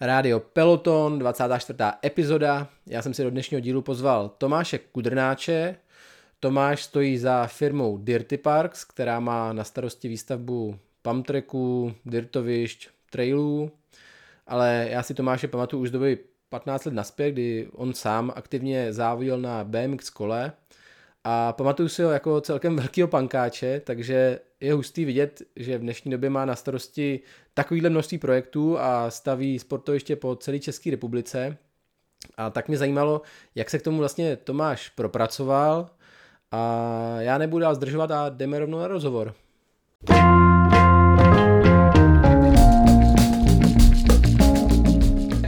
Rádio Peloton, 24. epizoda. Já jsem si do dnešního dílu pozval Tomáše Kudrnáče. Tomáš stojí za firmou Dirty Parks, která má na starosti výstavbu pumptracků, dirtovišť, trailů, ale já si Tomáše pamatuju už z doby 15 let naspět, kdy on sám aktivně závodil na BMX kole a pamatuju si ho jako celkem velkého pankáče, takže je hustý vidět, že v dnešní době má na starosti takovýhle množství projektů a staví sportoviště po celé České republice. A tak mě zajímalo, jak se k tomu vlastně Tomáš propracoval a já nebudu dál zdržovat a jdeme rovnou na rozhovor.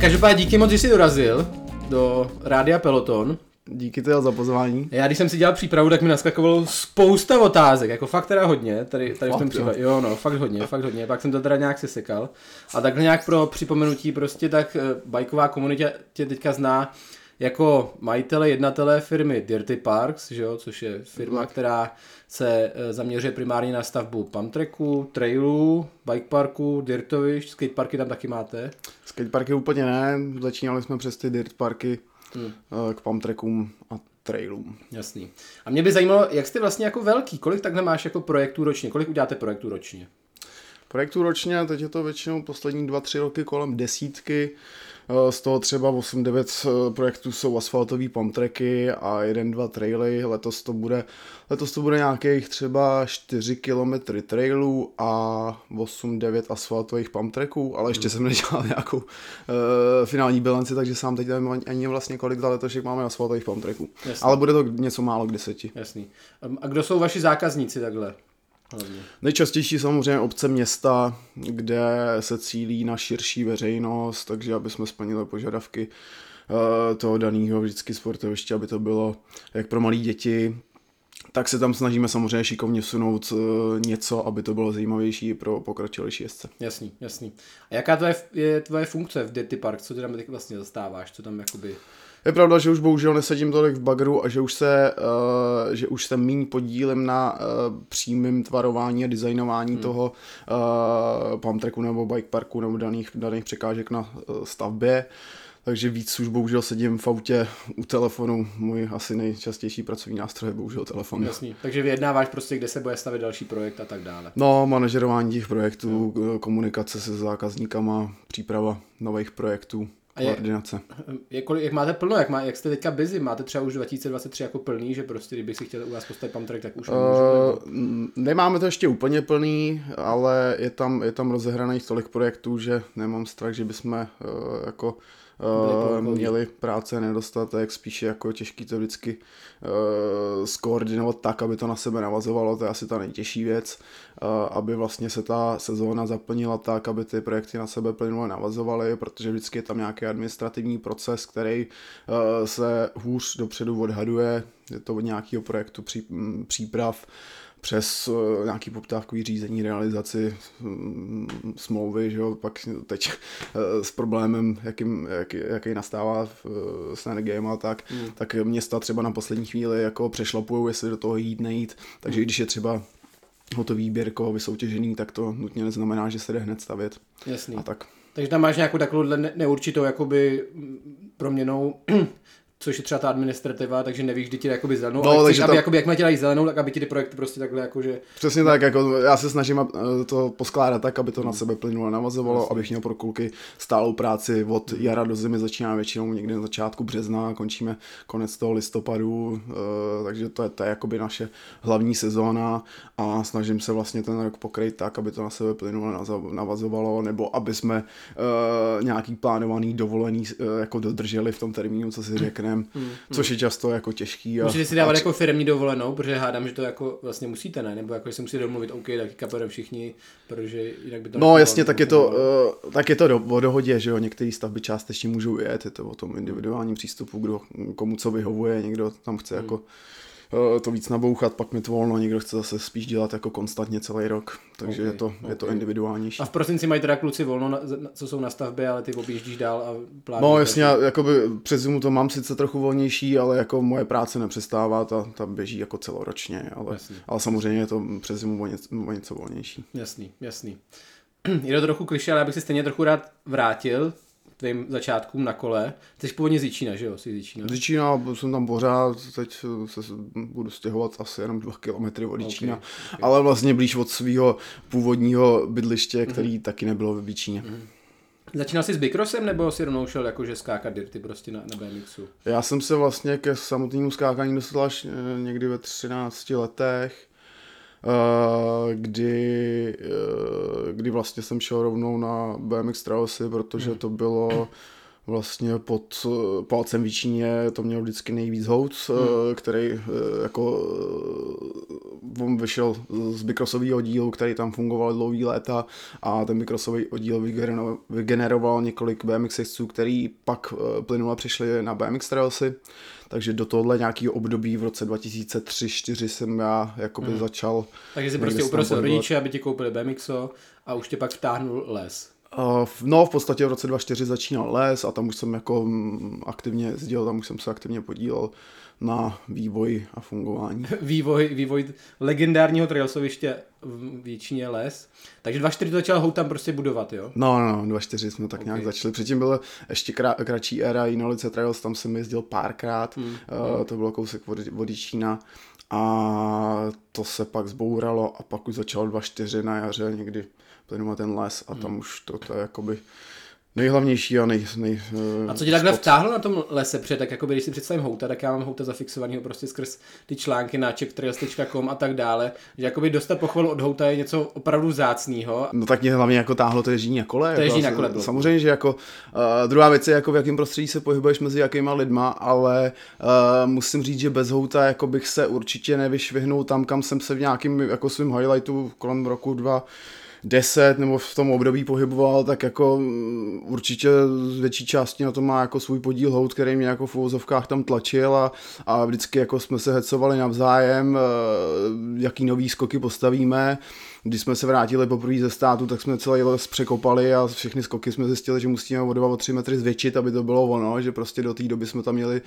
Každopádně díky moc, že jsi dorazil do Rádia Peloton. Díky teda za pozvání. Já když jsem si dělal přípravu, tak mi naskakovalo spousta otázek, jako fakt teda hodně, tady, tady Fakt, v tom jo. případě, jo no, fakt hodně, fakt hodně, pak jsem to teda nějak sesekal. A takhle nějak pro připomenutí prostě tak eh, bajková komunita tě teďka zná jako majitele, jednatele firmy Dirty Parks, že jo, což je firma, která se eh, zaměřuje primárně na stavbu pumptracku, trailů, bike parku, dirtovišť, skateparky tam taky máte. Skateparky úplně ne, začínali jsme přes ty dirt parky Hmm. eh, k pumptrackům a trailům. Jasný. A mě by zajímalo, jak jste vlastně jako velký, kolik takhle máš jako projektů ročně, kolik uděláte projektů ročně? Projektů ročně, teď je to většinou poslední dva, tři roky kolem desítky, z toho třeba 8-9 projektů jsou asfaltové pumptracky a jeden, dva traily, letos to bude, letos to bude nějakých třeba 4 km trailů a 8-9 asfaltových pumptracků, ale ještě jsem nedělal nějakou uh, finální bilanci, takže sám teď nevím ani- vlastně kolik za letošek máme asfaltových. Jasně. Ale bude to něco málo k deseti. Jasný. A kdo jsou vaši zákazníci takhle? Hlavně. Nejčastější samozřejmě obce města, kde se cílí na širší veřejnost, takže aby jsme splnili požadavky eh, toho daného vždycky sportoviště, aby to bylo jak pro malé děti, tak se tam snažíme samozřejmě šikovně vsunout eh, něco, aby to bylo zajímavější pro pokročilejší jezdce. Jasný, jasný. A jaká tvoje, je tvoje funkce v Dirty Park? Co ty tam teď vlastně zastáváš? Co tam jakoby... Je pravda, že už bohužel nesedím tolik v bagru a že už se, uh, že už se míň podílem na uh, přímém tvarování a designování hmm. toho uh, pump tracku nebo bike parku nebo daných, daných překážek na uh, stavbě. Takže víc už bohužel sedím v autě u telefonu. Můj asi nejčastější pracovní nástroj je bohužel telefon. Jasný. Takže vyjednáváš prostě, kde se bude stavit další projekt a tak dále. No, manažerování těch projektů, no. komunikace se zákazníkama, příprava nových projektů, A je- koordinace. Jak, jak máte plno? Jak, má, jak jste teďka busy? Máte třeba už 2023 jako plný, že prostě kdybych si chtěl u vás postavit pump track, tak už nemůžu? Uh, nebo- n- nemáme to ještě úplně plný, ale je tam, je tam rozehraných tolik projektů, že nemám strach, že bychom uh, jako uh, pohotoví. měli práce nedostatek, spíše jako těžký to vždycky uh, skoordinovat tak, aby to na sebe navazovalo, to je asi ta nejtěžší věc, uh, aby vlastně se ta sezóna zaplnila tak, aby ty projekty na sebe plynule navazovaly, protože vždycky je tam nějaký administrativní proces, který uh, se hůř dopředu odhaduje, je to od nějakého projektu pří, příprav, přes uh, nějaký poptávkový řízení, realizaci mm, smlouvy, že jo, pak teď uh, s problémem, jakým, jak, jaký nastává uh, s energiemi a tak, mm. tak města třeba na poslední chvíli jako přešlapujou, jestli do toho jít, nejít, takže mm. když je třeba hotový výběrko vysoutěžený, tak to nutně neznamená, že se jde hned stavět Jasný. a tak. Takže tam máš nějakou takovou ne- neurčitou jakoby proměnou, což je třeba ta administrativa, takže nevíš, kdy ti jakoby zelenou, No, ale chceš, takže aby jakoby, jakmile ti dají zelenou, tak aby ti ty projekty prostě takhle jakože... Přesně tak, jako já se snažím ab- to poskládat tak, aby to na sebe plynule navazovalo, abych měl pro kluky stálou práci od jara do zimy, začíná většinou někdy na začátku března, končíme konec toho listopadu, eh, takže to je, to je jakoby naše hlavní sezóna a snažím se vlastně ten rok pokryt tak, aby to na sebe plynule naza- navazovalo, nebo aby jsme eh, nějaký plánovaný dovolený eh, jako dodrželi v tom termínu, co si řekneme, což je často jako těžký. a- Musíte si dávat a jako firmní dovolenou, protože hádám, že to jako vlastně musíte, ne? Nebo jako, že si musíte domluvit, OK, tak kapere všichni, protože jinak by to... No jasně, tak je to, uh, tak je to do, o dohodě, že jo, některé stavby částečně můžou jet, je to o tom individuálním přístupu, kdo komu co vyhovuje, někdo tam chce jako uh, to víc nabouchat, pak mít volno, někdo chce zase spíš dělat jako konstantně celý rok, takže Ok, je, to, je to individuálnější. A v prosinci mají teda kluci volno, na, na- co jsou na stavbě, ale ty objíždíš dál a plánuješ. No jasně, já jakoby přes zimu to mám sice trochu volnější, ale jako moje práce nepřestává, ta, ta běží jako celoročně, ale, ale samozřejmě je to přes zimu o něco, o něco volnější. Jasný, jasný. Je to trochu kliše, ale já bych se stejně trochu rád vrátil tvým začátkům na kole. Ty jsi původně z Jíčína, že jo? Jsi z Jíčína. Z Jíčína, jsem tam pořád, teď se budu stěhovat asi jenom dva kilometry od Jíčína, okay, okay. ale vlastně blíž od svého původního bydliště, který mm-hmm. taky nebylo ve Jíčíně. Mm-hmm. Začínal jsi s Bicrossem nebo si rovnou šel jakože skákat dirty prostě na, na BMXu? Já jsem se vlastně ke samotnému skákání dostal až eh, někdy ve 13 letech, kdy, eh, kdy vlastně jsem šel rovnou na BMX Trailsy, protože hmm. to bylo vlastně pod palcem Výčíně to měl vždycky nejvíc hout, hmm. který jako on vyšel z mikrosového dílu, který tam fungoval dlouhý léta a ten mikrosový oddíl vygeneroval několik BMX jezdců, který pak plynule přišli na BMX Trailsy. Takže do tohohle nějakého období v roce 2003-2004 jsem já jakoby hmm. začal. Takže jsi prostě uprosil rodiče, aby ti koupili BMXo a už tě pak vtáhnul les. No, v podstatě v roce 2004 začínal les a tam už jsem jako mm, aktivně jezdil, tam už jsem se aktivně podílel na vývoj a fungování. vývoj, vývoj legendárního trailsoviště v většině les. Takže 2.4 to začal tam prostě budovat, jo? No, no, 2.4 jsme tak okay. nějak začali. Předtím byla ještě krá, kratší éra Jinolice Trails, tam jsem jezdil párkrát, hmm. uh, to bylo kousek od, od Jíčína a to se pak zbouralo a pak už začalo 2.4 na jaře někdy plynul ten les a tam hmm. už to, to je jakoby nejhlavnější a nej, nej A co tě takhle vtáhlo na tom lese? Protože tak jako když si představím Houta, tak já mám Houta zafixovaného prostě skrz ty články na checktrails.com a tak dále. Že jakoby dostat pochvalu od Houta je něco opravdu zácného. No tak mě hlavně jako táhlo to ježdění na kole. To ježdění jako, na kole bylo. Samozřejmě, že jako uh, druhá věc je jako v jakém prostředí se pohybuješ mezi jakýma lidma, ale uh, musím říct, že bez Houta jako bych se určitě nevyšvihnul tam, kam jsem se v nějakým jako svým highlightu kolem roku dva 10 nebo v tom období pohyboval, tak jako mm, určitě z větší části na to má jako svůj podíl hout, který mě jako v uvozovkách tam tlačil a, a vždycky jako jsme se hecovali navzájem, eh, jaký nový skoky postavíme. Když jsme se vrátili poprvé ze státu, tak jsme celý les překopali a všechny skoky jsme zjistili, že musíme o 2 o 3 metry zvětšit, aby to bylo ono, že prostě do té doby jsme tam měli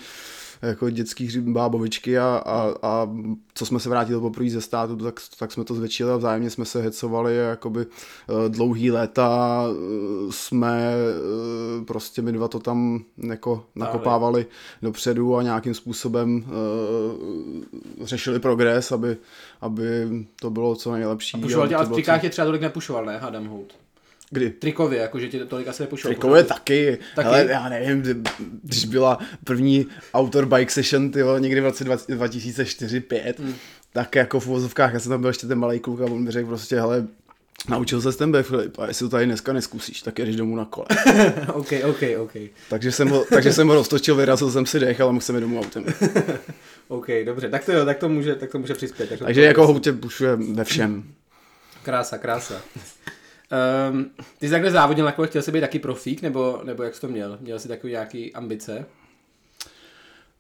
jako dětský bábovičky a, a, a co jsme se vrátili poprvé ze státu, tak, tak jsme to zvětšili a vzájemně jsme se hecovali a jakoby eh, dlouhý léta eh, jsme eh, prostě my dva to tam jako nakopávali dopředu a nějakým způsobem řešili progres, aby, aby to bylo co nejlepší. A pušoval tě, ale v trikách tě třeba tolik nepušoval, ne? Hadam Hout. Kdy? Trikově, jakože ti to tolik asi nepušoval. Trikově taky, taky, ale já nevím, když byla první outdoor bike session, tyjo, někdy v roce 2004-2005, hmm. tak jako v uvozovkách, já jsem tam byl ještě ten malý kluk a on mi řekl prostě, hele, Naučil se ten backflip a jestli to tady dneska neskusíš, tak jedeš domů na kole. ok, ok, ok. Takže jsem ho, takže jsem ho roztočil, vyrazil jsem si dech, ale musel mi domů autem. ok, dobře, tak to jo, tak to může, tak to může přispět. Tak takže jako houtě pušuje ve všem. Krása, krása. Um, ty jsi takhle závodil na kole, chtěl jsi být taky profík, nebo, nebo jak jsi to měl? Měl jsi takový nějaký ambice?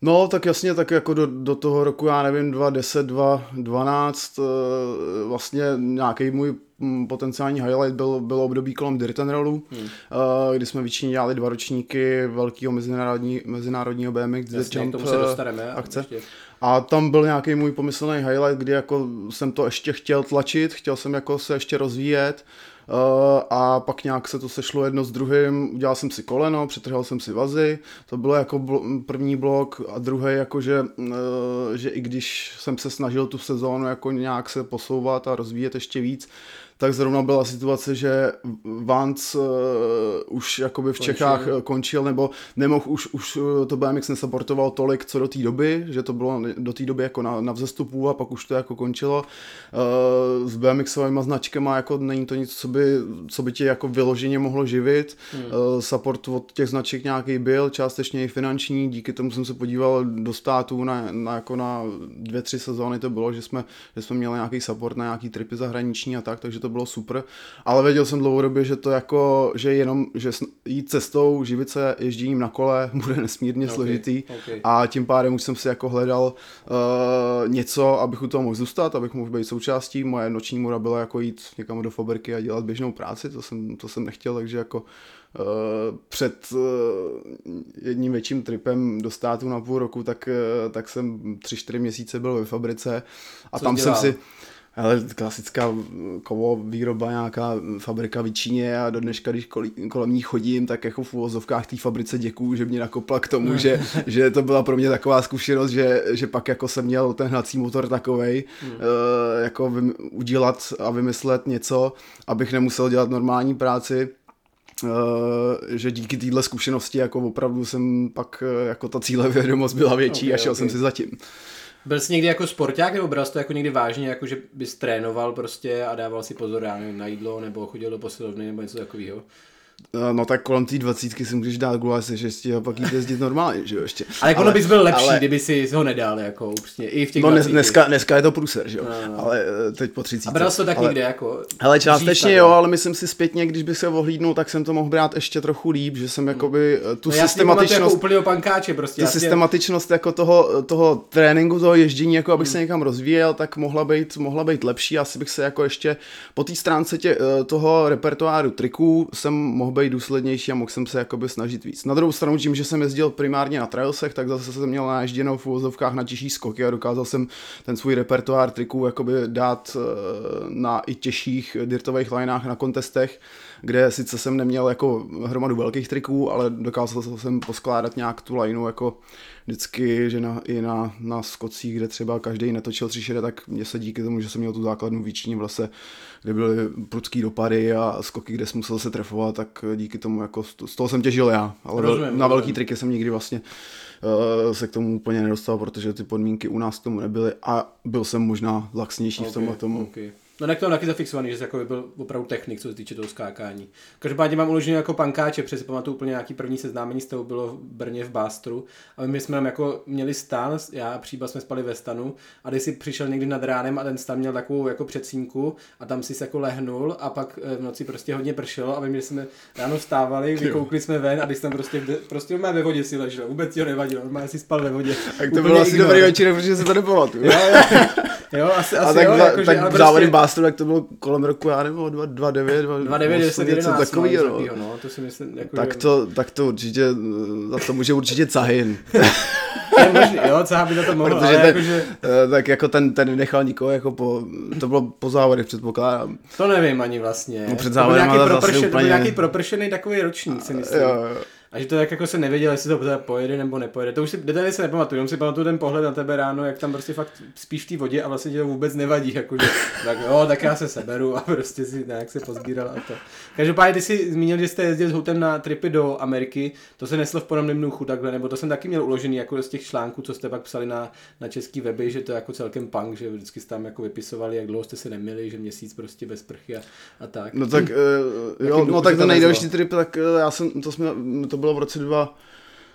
No, tak jasně, tak jako do, do toho roku, já nevím, 2010, 2012, eh, vlastně nějaký můj mm, potenciální highlight byl, bylo období kolem Dirt and Rollu, hmm. Eh, kdy jsme většině dělali dva ročníky velkého mezinárodní, mezinárodního BMX Jasně, Jump se dostaneme, akce. Ještě. A tam byl nějaký můj pomyslný highlight, kdy jako jsem to ještě chtěl tlačit, chtěl jsem jako se ještě rozvíjet, Eh, a pak nějak se to sešlo jedno s druhým, udělal jsem si koleno, přetrhal jsem si vazy, to bylo jako bl- první blok a druhý jako, že, eh, že i když jsem se snažil tu sezónu jako nějak se posouvat a rozvíjet ještě víc, tak zrovna byla situace, že Vance uh, už jakoby v končil. Čechách eh, končil, nebo nemohl už, už eh, to BMX nesupportoval tolik, co do té doby, že to bylo do té doby jako na, na vzestupu a pak už to jako končilo. Uh, s BMXovými značkama jako není to nic, co by, co by tě jako vyloženě mohlo živit. Hmm. Uh, support od těch značek nějaký byl, částečně i finanční, díky tomu jsem se podíval do států na, na jako na dvě, tři sezóny to bylo, že jsme, že jsme měli nějaký support na nějaký tripy zahraniční a tak, takže to to bylo super, ale věděl jsem dlouhodobě, že to jako, že jenom, že jít cestou, živit se ježděním na kole bude nesmírně okay, složitý okay. a tím pádem už jsem si jako hledal uh, něco, abych u toho mohl zůstat, abych mohl být součástí. Moje noční mura byla jako jít někam do fabriky a dělat běžnou práci, to jsem, to jsem nechtěl, takže jako Uh, před uh, jedním větším tripem do státu na půl roku, tak, uh, tak jsem tři, čtyři měsíce byl ve fabrice a Co tam jsem si Ale klasická kovo výroba, nějaká fabrika v Číně a do dneška, když kolem ní chodím, tak jako v uvozovkách té fabrice děkuju, že mě nakopla k tomu, že, že to byla pro mě taková zkušenost, že, že pak jako jsem měl ten hnací motor takovej, hmm. uh, jako vym, udělat a vymyslet něco, abych nemusel dělat normální práci, Uh, že díky téhle zkušenosti jako opravdu jsem pak uh, jako ta cílevědomost byla větší okay, a šel okay. jsem si zatím. Byl jsi někdy jako sporták nebo bral jsi to jako někdy vážně, jako že bys trénoval prostě a dával si pozor já nevím, na jídlo nebo chodil do posilovny nebo něco takového? Eh, no tak kolem té dvacítky si můžeš dát gula se šesti a pak jít jezdit normálně, že jo, ještě. Ale jako ale, bys byl lepší, ale... kdyby si ho nedal, jako upřímně, i v těch No dneska, dneska je to průser, že jo, no, no. ale eh, teď po třicítce. A bral to tak ale... někde, jako? Hele, částečně jo, ale myslím si zpětně, když bych se ohlídnul, tak jsem to mohl brát ještě trochu líp, že jsem jakoby eh, tu no, systematičnost... Jako pankáče prostě. Tu systematičnost jako toho, toho tréninku, toho ježdění, jako abych hmm. se někam rozvíjel, tak mohla být, mohla být lepší. Asi bych se jako ještě po té stránce tě, toho repertoáru triků jsem mohl být důslednější a mohl jsem se jakoby snažit víc. Na druhou stranu tím, že jsem jezdil primárně na trailsech, tak zase jsem měl naježděnou v uvozovkách na těžší skoky a dokázal jsem ten svůj repertoár triků jakoby dát eh, na i těžších dirtových lineách na kontestech, kde sice jsem neměl jako hromadu velkých triků, ale dokázal jsem poskládat nějak tu lineu jako vždycky, že na, i na, na skocích, kde třeba každý netočil tři šede, tak mě se díky tomu, že jsem měl tu základnu výčiní v lese, kde byly prudský dopady a skoky, kde jsem musel se trefovat, tak díky tomu jako z toho jsem těžil já. Ale rozumím, na velký triky jsem nikdy vlastně uh, se k tomu úplně nedostal, protože ty podmínky u nás k tomu nebyly a byl jsem možná laxnější okay, v tomhle tomu. Okay. No tak to taky zafixovaný, že jako byl opravdu technik, co se týče toho skákání. Každopádně mám uložený jako pankáče, přesně pamatuju úplně nějaký první seznámení s toho bylo v Brně v Bástru. A my jsme tam jako měli stan, já a Příba jsme spali ve stanu a když si přišel někdy nad ránem a ten stan měl takovou jako předsínku a tam si se jako lehnul a pak eh, v noci prostě hodně pršelo a my jsme ráno vstávali, vykoukli jsme ven a když jsem prostě, prostě ve vodě si ležel, vůbec ti ho nevadilo, má si spal ve vodě. Tak to bylo asi dobrý večer, protože se to nepamatuju. jo, jo, jo, asi, asi a tak, jo, jako, tak že, prostě... Bástru, jak to bylo kolem roku, já nevím, 2,9, 2,9, něco takového. No. no, to si myslím, jako, tak, to, tak to určitě, za to může určitě Cahin. je možný, jo, co by to to mohl, ale ten, jako, že... Eh, tak jako ten, ten nechal nikoho jako po, to bylo po závodech předpokládám. To nevím ani vlastně. No před závodem to byl nějaký, propršen, úplně... nějaký propršený takový ročník si myslím. Jo, jo. A že to tak jako se nevěděl, jestli to pojede nebo nepojede. To už si detaily se nepamatuju, jenom si pamatuju ten pohled na tebe ráno, jak tam prostě fakt spíš v té vodě a vlastně ti to vůbec nevadí. Jakože, tak jo, tak já se seberu a prostě si nějak se pozbíral a to. Každopádně ty jsi zmínil, že jste jezdil s Houtem na tripy do Ameriky, to se neslo v podobném duchu takhle, nebo to jsem taky měl uložený jako z těch článků, co jste pak psali na, na český weby, že to je jako celkem punk, že vždycky jste tam jako vypisovali, jak dlouho jste se neměli, že měsíc prostě bez prchy a, a tak. No tak, uh, jo, no tak ten nejdelší trip, tak uh, já jsem, to, jsme, to bylo v roce 2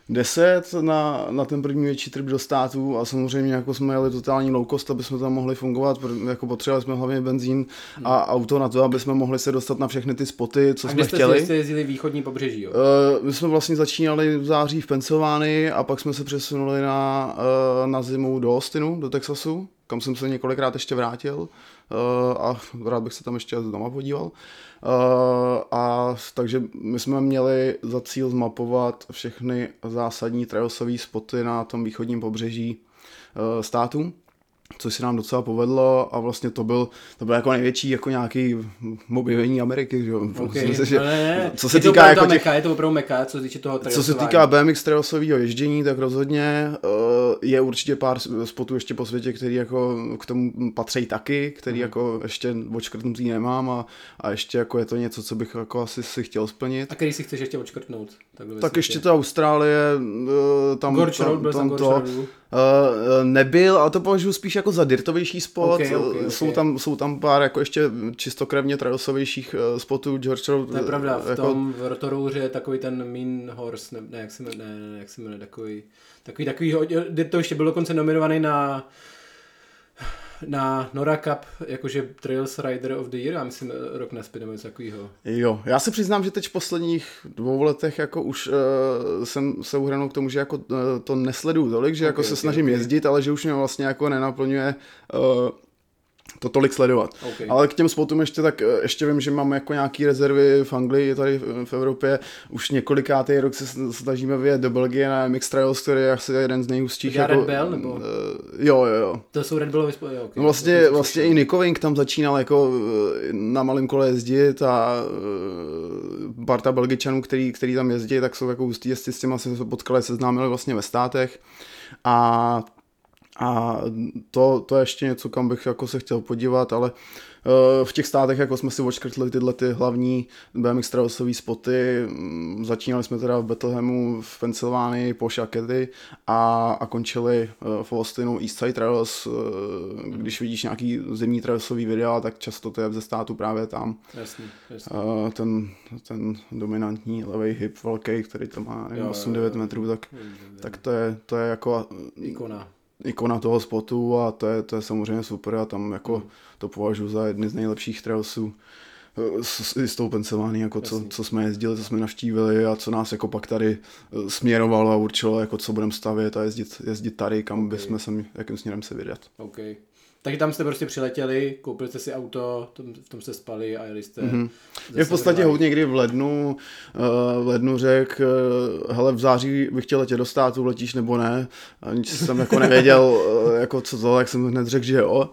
10 na, na ten první větší trip do států a samozřejmě jako jsme jeli totální low cost, aby jsme tam mohli fungovat, jako potřebovali jsme hlavně benzín a auto na to, aby jsme mohli se dostat na všechny ty spoty, co a jsme jste chtěli. A jste jezdili východní pobřeží, jo? Uh, my jsme vlastně začínali v září v Pensylvánii a pak jsme se přesunuli na, uh, na zimu do Austinu, do Texasu, kam jsem se několikrát ještě vrátil uh, a rád bych se tam ještě doma podíval. Uh, a takže my jsme měli za cíl zmapovat všechny zásadní trailsové spoty na tom východním pobřeží uh, státu což se nám docela povedlo a vlastně to byl, to byl jako největší jako nějaký objevení Ameriky, že jo. Okay. Myslím, že, no, ne, ne. Co se je týká jako těch, meka, je to opravdu meka, co se týče toho Co se týká BMX trailsového ježdění, tak rozhodně uh, je určitě pár spotů ještě po světě, který jako k tomu patří taky, který hmm. jako ještě odškrtnutý nemám a, a ještě jako je to něco, co bych jako asi si chtěl splnit. A který si chceš ještě odškrtnout? Tak, tak ještě ta Austrálie, uh, tam, Gorge Road, tam, tam to, Uh, nebyl, ale to považuji spíš jako za dirtovější spot. Okay, okay, okay. Jsou, tam, jsou tam pár jako ještě čistokrevně trailsovějších spotů. George Road, to je pravda, v jako... tom v Rotorouře je takový ten Mean Horse, ne, ne, jak se jmenuje, ne, ne, jak se jmenuje, takový, takový, takový, to ještě byl dokonce nominovaný na na Nora Cup, jakože Trails Rider of the Year, já myslím rok naspět nebo něco takového. Jo, já se přiznám, že teď v posledních dvou letech jako už uh, jsem se uhranul k tomu, že jako uh, to nesleduju tolik, že okay, jako se okay, snažím okay. jezdit, ale že už mě vlastně jako nenaplňuje uh, to tolik sledovat. Okay. Ale k těm spotům ještě tak eh, ještě vím, že mám jako nějaký rezervy v Anglii, tady v, Evropě. Už několikátý rok se snažíme vyjet do Belgie na MX Trials, který je asi jeden z nejhustších. Jako, Red Bell, nebo? Uh, jo, jo, jo. To jsou Red Bullovy spoty, okay. No vlastně, vlastně i Nikovink tam začínal jako eh, na malém kole jezdit a parta Belgičanů, který, který tam jezdí, tak jsou jako hustý jezdci, s těma se potkali, seznámili vlastně ve státech. A a to, to je ještě něco, kam bych jako se chtěl podívat, ale uh, v těch státech jako jsme si odškrtli tyhle ty hlavní BMX trailsové spoty. Mm, začínali jsme teda v Bethlehemu v Pensylvánii po Shakety a, a končili uh, v Austinu Eastside Trails. Uh, když vidíš nějaký zimní trailsový videa, tak často to je ze státu právě tam. Jasný, jasný. Ten, ten dominantní levý hip velký, který to má 8-9 metrů, tak, tak to, je, to je jako... Ikona ikona toho spotu a to je, to je samozřejmě super a tam jako mm. to považuji za jedny z nejlepších trailsů eh, s, s tou Pensylvánií, jako co, co, jsme jezdili, co jsme navštívili a co nás jako pak tady eh, směrovalo a určilo, jako co budeme stavět a jezdit, jezdit tady, kam okay. bychom se, jakým směrem se vydat. Okay. Takže tam jste prostě přiletěli, koupili jste si auto, v tom jste spali a jeli jste. Mm-hmm. Je v podstatě hodně někdy v lednu, uh, v lednu řek, uh, hele v září bych chtěl letět do státu, letíš nebo ne. A nic jsem jako nevěděl, uh, jako co to, jak jsem hned řekl, že jo.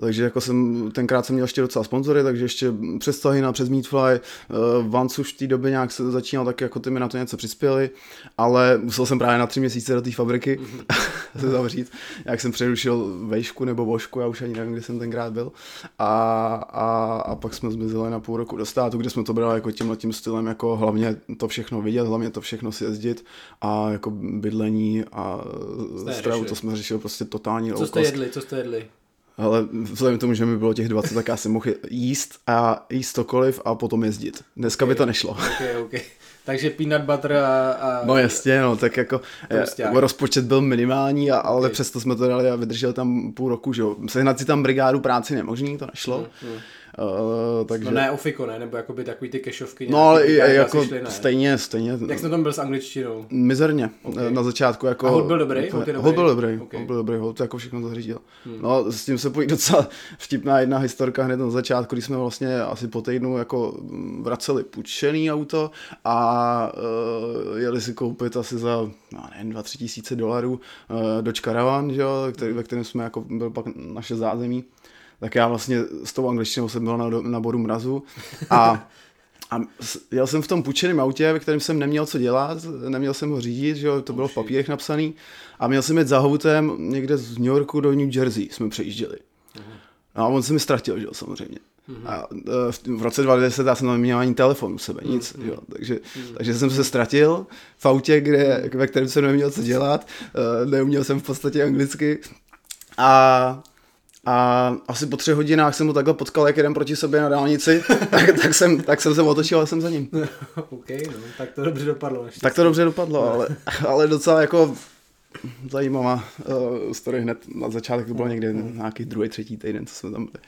Takže jako jsem, tenkrát jsem měl ještě docela sponzory, takže ještě přes Tahina, přes Meatfly, uh, Vance už v té době nějak se začínal, tak jako ty mi na to něco přispěli, ale musel jsem právě na tři měsíce do té fabriky mm-hmm. se zavřít. Jak jsem přerušil vejšku nebo vošku, já už ani nevím, kde jsem tenkrát byl. A, a, a pak jsme zmizeli na půl roku do státu, kde jsme to brali jako tímhle tím stylem, jako hlavně to všechno vidět, hlavně to všechno si jezdit a jako bydlení a stravu, to jsme řešili prostě totální Co jste jedli, co jste jedli? Ale vzhledem k tomu, že mi bylo těch 20, tak já jsem mohl jíst a jíst cokoliv a potom jezdit. Dneska okay. by to nešlo. Okay, okay. Takže peanut butter a, a... No jasně, no, tak jako je, rozpočet byl minimální, a, ale okay. přesto jsme to dali a vydržel tam půl roku, že jo. Sehnat si tam brigádu práci nemožný, to nešlo. Hmm, hmm. Uh, takže... No ne ofiko, ne? Nebo jakoby takový ty kešovky. No ale i, jako šli, stejně, stejně. Jak jsi na tom byl s angličtinou? Mizerně. Okay. Na začátku jako... A hod byl dobrý? Hod, dobrý? hod byl dobrý. Okay. Hod byl dobrý, hod jako všechno zařídil. Hmm. No s tím se pojí docela vtipná jedna historka hned na začátku, když jsme vlastně asi po týdnu jako vraceli půjčený auto a uh, jeli si koupit asi za, no nevím, 2-3 tisíce dolarů uh, Dodge Caravan, že jo, který, ve kterém jsme jako byl pak naše zázemí tak já vlastně s tou angličtinou jsem byl na, na bodu mrazu. A a jel jsem v tom půjčeném autě, ve kterém jsem neměl co dělat, neměl jsem ho řídit, že jo, to bylo v papírech napsaný. A měl jsem jet za houtem někde z New Yorku do New Jersey, jsme přejížděli. No a on se mi ztratil, že jo, samozřejmě. A e, v roce 2010 já jsem neměl ani telefon u sebe, nic, jo, takže, takže jsem se ztratil v autě, kde, ve kterém jsem neměl co dělat, e, neuměl jsem v podstatě anglicky. A a asi po třech hodinách jsem ho takhle potkal, jak jeden proti sobě na dálnici, tak, tak, jsem, tak jsem se otočil a jsem za ním. OK, no, tak to dobře dopadlo. Ještě. Tak to dobře dopadlo, ale, ale docela jako zajímavá uh, story hned na začátek, to bylo někdy nějaký druhý, třetí týden, co jsme tam byli.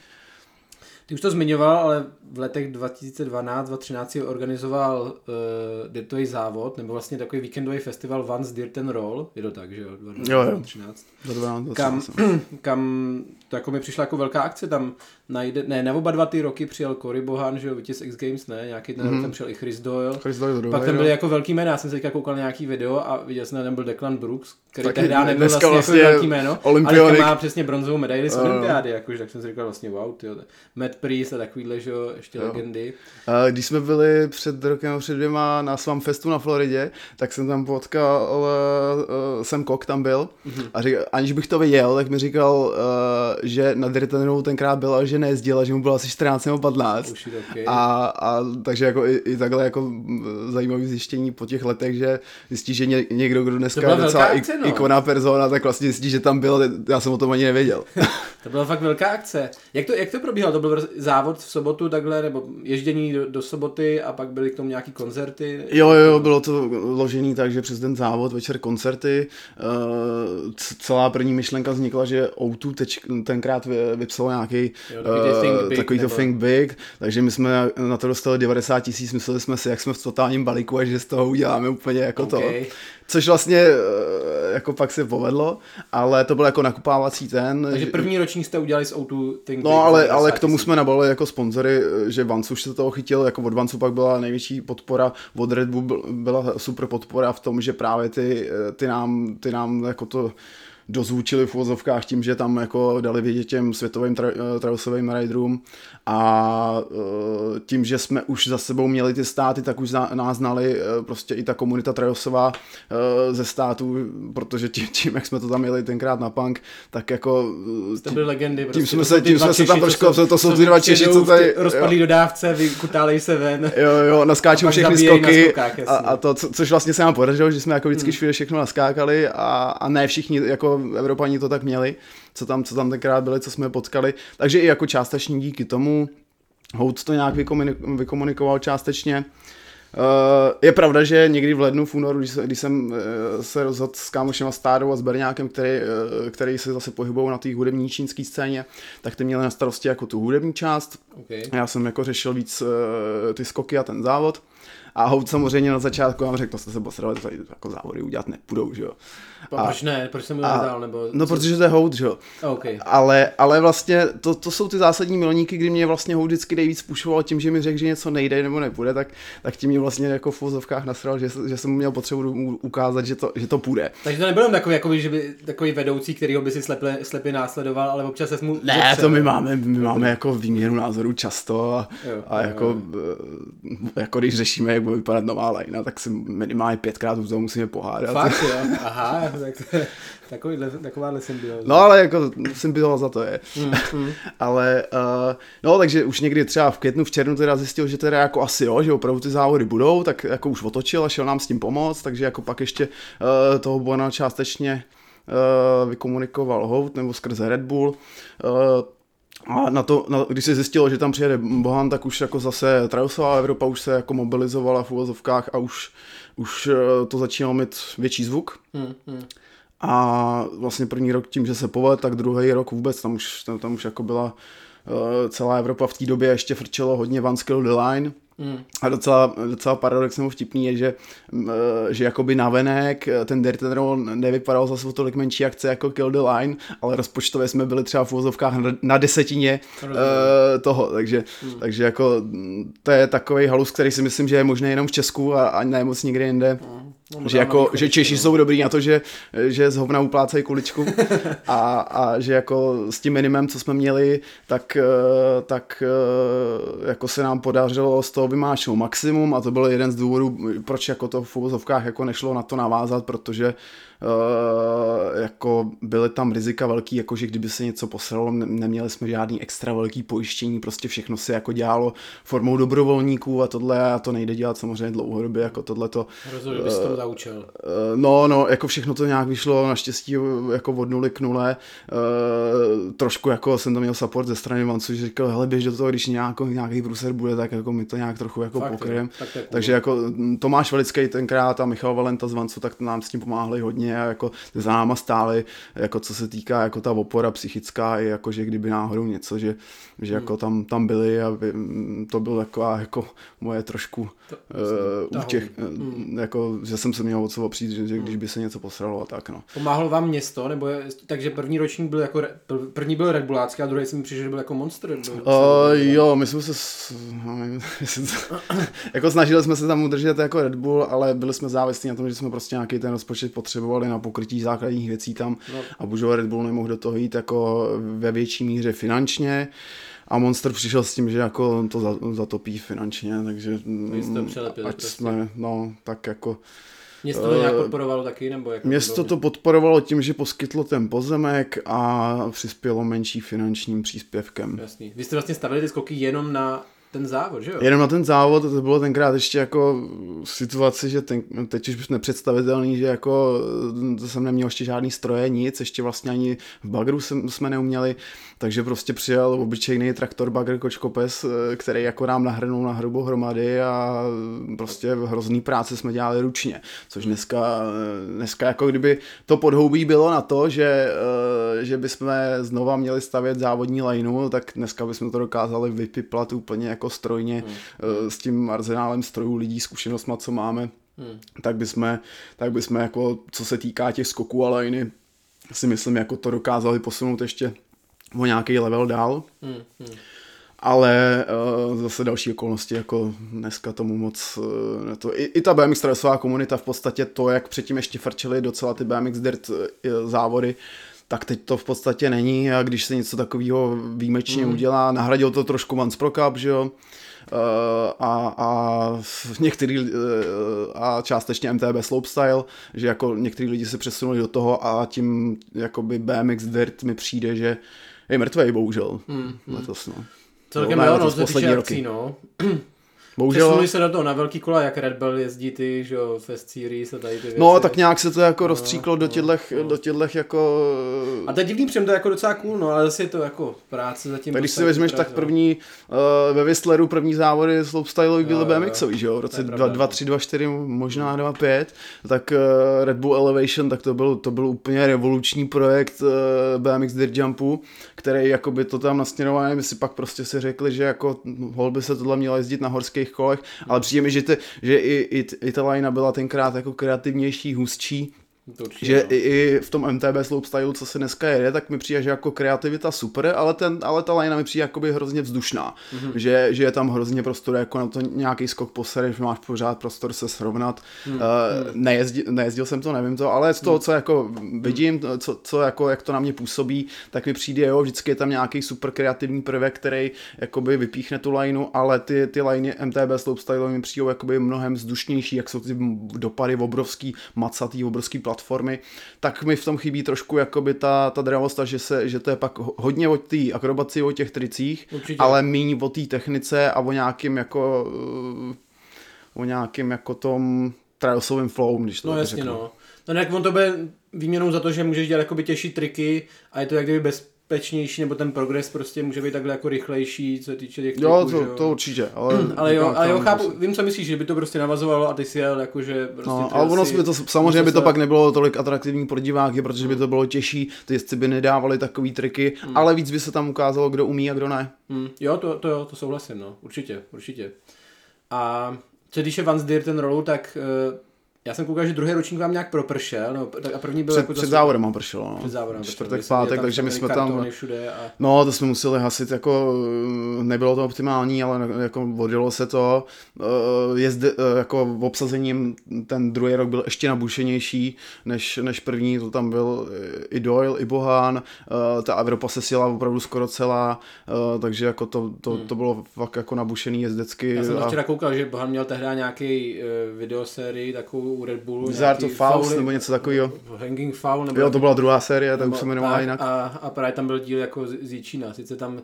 Ty už to zmiňoval, ale v letech 2012-2013 organizoval uh, dirtový závod, nebo vlastně takový víkendový festival Vans Dirt and Roll, je to tak, že jo? 2013. Jo, jo. Kam, kam to jako mi přišla jako velká akce, tam najde, ne, na oba dva ty roky přijel Cory Bohan, že jo, vítěz X Games, ne, nějaký ten mm-hmm. tam přijel i Chris Doyle. Chris Doyle Pak tam byly jako velký jména, já jsem se teďka koukal na nějaký video a viděl jsem, že tam byl Declan Brooks, který tehdy nebyl vlastně, vlastně jako velký jméno, ale má přesně bronzovou medaili z uh. olympiády, jakože, tak jsem si říkal vlastně wow, tyjo, Matt Priest a takovýhle, že jo, ještě jo. legendy. Uh, když jsme byli před rokem, před dvěma na Swam Festu na Floridě, tak jsem tam potkal, uh, Sam Cock tam byl mm-hmm. a říkal, aniž bych to viděl, tak mi říkal, uh, že na Dirtenovou tenkrát byla, že nejezdila, že mu bylo asi 14 nebo 15. okay. a, a, takže jako i, i takhle jako zajímavý zjištění po těch letech, že zjistí, že ně, někdo, kdo dneska je docela akce, no. ikona persona, tak vlastně zjistí, že tam byl, já jsem o tom ani nevěděl. to byla fakt velká akce. Jak to, jak to probíhalo? To byl závod v sobotu takhle, nebo ježdění do, do soboty a pak byly k tomu nějaký koncerty? Jo, jo, bylo to ložený tak, že přes ten závod večer koncerty. Uh, celá první myšlenka vznikla, že O2 teč, tenkrát vypsal nějaký jo, uh, takový to Think Big, takže my jsme na to dostali 90 tisíc, mysleli jsme si, jak jsme v totálním balíku a že z toho uděláme úplně jako okay. to. což vlastně eh, jako pak se povedlo, ale to byl jako nakupávací ten. Takže první ročník jste udělali s O2 Think No ale, ale k tomu jsme nabalili jako sponzory, že Vance už se toho chytil, jako od Vance pak byla největší podpora, od Red Bull byla super podpora v tom, že právě ty, ty nám, ty nám jako to dozvučili v uvozovkách tím, že tam jako dali vědět těm světovým tra- eh, trailsovým riderům a uh, tím, že jsme už za sebou měli ty státy, tak už nás znali uh, prostě i ta komunita trailsová uh, ze států, protože tím, tím, jak jsme to tam měli tenkrát na punk, tak jako... To byly legendy. Prostě, tím jsme se, tím jsme se tam trošku, to, to jsou ty dva Češi, co tady... Rozpadlí dodávce, vykutálej se ven. Jo, jo, naskáčou všechny skoky skokách, a, a, to, co, což vlastně se nám podařilo, že jsme jako vždycky hmm. všechno naskákali a, a ne všichni jako Evropani to tak měli, co tam, co tam tenkrát byli, co jsme potkali. Takže i jako částečně díky tomu Hout to nějak vykomunikoval částečně. Uh, je pravda, že někdy v lednu, v únoru, když, když jsem uh, se rozhodl s kámošem a Stárou a s Berňákem, který, uh, který se zase pohybují na té hudební čínské scéně, tak ty měli na starosti jako tu hudební část. Okay. Já jsem jako řešil víc ty skoky a ten závod. A Hout samozřejmě na začátku vám řekl, to jste se posrali, to tady jako závody udělat nepůjdou, že jo. A, proč ne? Proč jsem a, dál? Nebo no, co? protože to je Hout, že jo. Okay. Ale, ale vlastně to, to, jsou ty zásadní milníky, kdy mě vlastně Hout vždycky nejvíc pušoval tím, že mi řekl, že něco nejde nebo nepůjde, tak, tak tím mě vlastně jako v vozovkách nasral, že, že jsem měl potřebu ukázat, že to, že to půjde. Takže to nebyl takový, jakoby, že by, takový vedoucí, který by si slepě, slepě následoval, ale občas se mu... Ne, zepře, to my máme, my máme jako výměnu názorů často a, jo, a jako, jo. jako když řešíme, jak bude vypadat nová lajna, tak si minimálně pětkrát už to musíme pohádat. Fakt, jo? Aha, tak to je takovýhle, takováhle symbioza. No ale jako symbioza to je. Mm, mm. ale uh, no takže už někdy třeba v květnu, v červnu teda zjistil, že teda jako asi jo, že opravdu ty závody budou, tak jako už otočil a šel nám s tím pomoct, takže jako pak ještě uh, toho Bona částečně uh, vykomunikoval Hout nebo skrze Red Bull. Uh, a na to, na, když se zjistilo, že tam přijede Bohan, tak už jako zase Trailsová Evropa už se jako mobilizovala v uvozovkách a už, už to začínalo mít větší zvuk. Hmm, hmm. A vlastně první rok tím, že se povedl, tak druhý rok vůbec, tam už, tam, tam už jako byla uh, celá Evropa v té době ještě frčelo hodně One Skill The Line, Mm. A docela, docela paradox nebo vtipný je, že, že jakoby navenek ten Dirty Roll nevypadal zase o tolik menší akce jako Kill the Line, ale rozpočtově jsme byli třeba v úvozovkách na desetině uh, toho, takže, mm. takže jako to je takový halus, který si myslím, že je možný jenom v Česku a, a ne moc nikde jinde. Mm. No, že, jako, že Češi no. jsou dobrý na to, že, že z hovna uplácají kuličku a, a že jako s tím minimem, co jsme měli, tak, tak jako se nám podařilo z toho vymáčknout maximum a to byl jeden z důvodů, proč jako to v uvozovkách jako nešlo na to navázat, protože Uh, jako byly tam rizika velký, jako že kdyby se něco posralo, neměli jsme žádný extra velký pojištění, prostě všechno se jako dělalo formou dobrovolníků a tohle a to nejde dělat samozřejmě dlouhodobě, jako tohle to. Rozhodně bys to naučil. Uh, no, no, jako všechno to nějak vyšlo naštěstí jako od nuly k nule. Uh, trošku jako jsem to měl support ze strany Vancu, že říkal, hele, běž do toho, když nějaký, nějaký průser bude, tak jako my to nějak trochu jako pokryjem. Tak Takže jako Tomáš Velický tenkrát a Michal Valenta z Vancu, tak nám s tím pomáhali hodně hodně a jako za náma stály, jako co se týká jako ta opora psychická, i jako že kdyby náhodou něco, že, že jako hmm. tam, tam byli a by, to bylo taková jako moje trošku to, uh, útěch, hmm. jako, že jsem se měl o co opřít, že, že hmm. když by se něco posralo a tak no. Pomáhlo vám město, nebo je, takže první ročník byl jako, první byl Red Bullácký a druhý jsem přišel, že byl jako Monster. Byl, uh, jo, my jsme se, no, jako snažili jsme se tam udržet jako Red Bull, ale byli jsme závislí na tom, že jsme prostě nějaký ten rozpočet potřebovali potřebovali na pokrytí základních věcí tam no. a bohužel Red Bull nemohl do toho jít jako ve větší míře finančně a Monster přišel s tím, že jako to zatopí finančně, takže ať prostě. jsme, no, tak jako Město to nějak eh, podporovalo taky? Nebo jak Město to podporovalo tím, že poskytlo ten pozemek a přispělo menší finančním příspěvkem. Jasný. Vy jste vlastně stavili ty skoky jenom na ten závod, že jo? Jenom na ten závod, to bylo tenkrát ještě jako situace, že ten, teď už nepředstavitelný, že jako to jsem neměl ještě žádný stroje, nic, ještě vlastně ani v bagru jsme neuměli, takže prostě přijel obyčejný traktor bagr kočkopes, který jako nám nahrnul na hrubo hromady a prostě hrozný práce jsme dělali ručně, což dneska, dneska jako kdyby to podhoubí bylo na to, že, že bychom znova měli stavět závodní lineu, tak dneska bychom to dokázali vypiplat úplně jako strojně hmm. s tím arzenálem strojů lidí, zkušenostma, co máme hmm. tak bychom, tak bychom jako, co se týká těch skoků a liny, si myslím, jako to dokázali posunout ještě o nějaký level dál. Hmm. Hmm ale uh, zase další okolnosti, jako dneska tomu moc, uh, to, i, i ta BMX trasová komunita v podstatě to, jak předtím ještě frčili docela ty BMX dirt uh, závody, tak teď to v podstatě není a když se něco takového výjimečně mm. udělá, nahradil to trošku Vans Pro Cup, že jo, uh, a, a některý uh, a částečně MTB Slopestyle, že jako některý lidi se přesunuli do toho a tím jakoby BMX Dirt mi přijde, že je mrtvej, bohužel, mm, letos, no. Celkem no, jo, no, poslední roky. no. Bohužel... Přesunuli se do toho na velký kola, jak Red Bull jezdí ty, že jo, Fast Series a tady ty věci. No, tak nějak se to jako no, rozstříklo no, do těchto, no. do těchto jako... A to je divný přem, to je jako docela cool, no, ale zase je to jako práce zatím. Tak když si vezmeš, tak první, uh, ve Whistleru první závody slopestyleový byly BMXový, že jo, v roce 2, 3, 2, 4, možná 2, 5, tak uh, Red Bull Elevation, tak to byl, to byl úplně revoluční projekt uh, BMX Dirt Jumpu, který jakoby to tam nasměroval, my si pak prostě si řekli, že jako hol by se tohle mělo jezdit na horských těch kolech, ale přijde mi, že, te, že i, i, i ta lajna byla tenkrát jako kreativnější, hustší, Určitě, že no. i, v tom MTB slopestyle, co se dneska jede, tak mi přijde, že jako kreativita super, ale, ten, ale ta lajna mi přijde jakoby hrozně vzdušná. Mm-hmm. Že, že je tam hrozně prostor jako na to nějaký skok posereš, máš pořád prostor se srovnat. Mm-hmm. Uh, nejezdil, nejezdil jsem to, nevím to, ale z toho, mm. co jako vidím, co, co jako, jak to na mě působí, tak mi přijde, jo, vždycky je tam nějaký super kreativní prvek, který jakoby vypíchne tu lajnu, ale ty, ty lajny MTB slopestyle mi přijdou jakoby mnohem vzdušnější, jak jsou ty dopady obrovský, macatý, obrovský plat platformy, tak mi v tom chybí trošku jakoby ta, ta dravost, že, se, že to je pak hodně o té akrobaci, o těch tricích, Určitě. ale méně o té technice a o nějakým jako o nějakým jako tom trailsovým flow, když to No jasně, řeknu. no. No jak on to bude výměnou za to, že můžeš dělat jakoby těžší triky a je to jak kdyby bez, bezpečnější, nebo ten progres prostě může být takhle jako rychlejší, co se týče těch Jo, to, jo. to určitě, ale... ale jo, ale jo, chápu, vím, co myslíš, že by to prostě navazovalo a ty si jel jakože prostě... No, ale ono by to, samozřejmě by to pak nebylo tolik atraktivní pro diváky, protože by to bylo těžší, ty jezdci by nedávali takový triky, hmm. ale víc by se tam ukázalo, kdo umí a kdo ne. Hmm. Jo, to, to jo, to souhlasím, no, určitě, určitě. A co když je Deer ten rolu, tak uh, já jsem koukal, že druhý ročník vám nějak propršel, no, a první byl před, jako před závodem mám pršelo, no. Před závodem Čtvrtek, pátek, takže my jsme tam, všude a... no to jsme museli hasit, jako nebylo to optimální, ale jako vodilo se to, eh, jezde, eh, jako obsazením ten druhý rok byl ještě nabušenější než, než první, to tam byl i Doyle, i Bohán, eh, ta Evropa se sjela opravdu skoro celá, takže jako to, to, hmm. to bylo fakt jako nabušený jezdecky. Já jsem to včera koukal, že Bohán měl tehdy nějaký videosérii takovou u Red Bullu. Wizard of Faust nebo něco takového. Hanging Foul. Nebo, jo, to byla druhá série, tak už se jmenovala jinak. A, a právě tam byl díl jako z Jíčína. Sice tam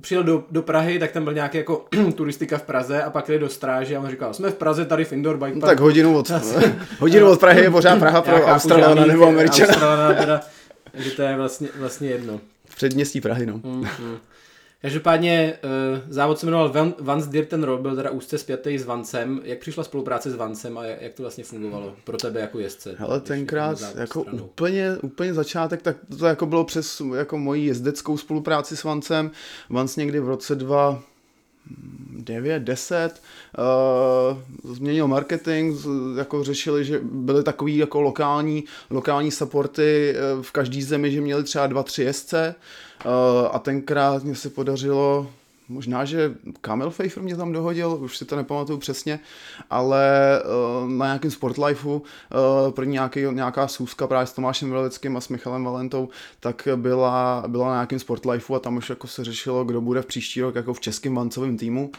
přijel do, do Prahy, tak tam byl nějaký jako turistika v Praze a pak jde do stráže a on říkal, jsme v Praze tady v Indoor Bike Park. tak hodinu od, hodinu od Prahy je pořád Praha pro Australana nebo Američana. Australana teda, že to je vlastně, vlastně jedno. V předměstí Prahy, no. Mm-hmm. Každopádně uh, závod se jmenoval Van, Vans Dirten Roll, byl teda úzce spjatý s Vancem. Jak přišla spolupráce s Vancem a jak to vlastně fungovalo pro tebe jako jezdce? Hele, tenkrát jako úplně, úplně začátek, tak to jako bylo přes jako moji jezdeckou spolupráci s Vancem. Vance někdy v roce 2 9, 10, uh, změnil marketing, jako řešili, že byly takový jako lokální, lokální supporty uh, v každé zemi, že měli třeba dva, tři jezdce uh, a tenkrát mě se podařilo Možná, že Kamil Pfeiffer mě tam dohodil, už si to nepamatuju přesně, ale uh, na nějakém Sportlifeu uh, pro nějaký, nějaká sůzka právě s Tomášem Velickým a s Michalem Valentou, tak byla, byla na nějakém Sportlifeu a tam už jako se řešilo, kdo bude v příští rok jako v českém vancovém týmu.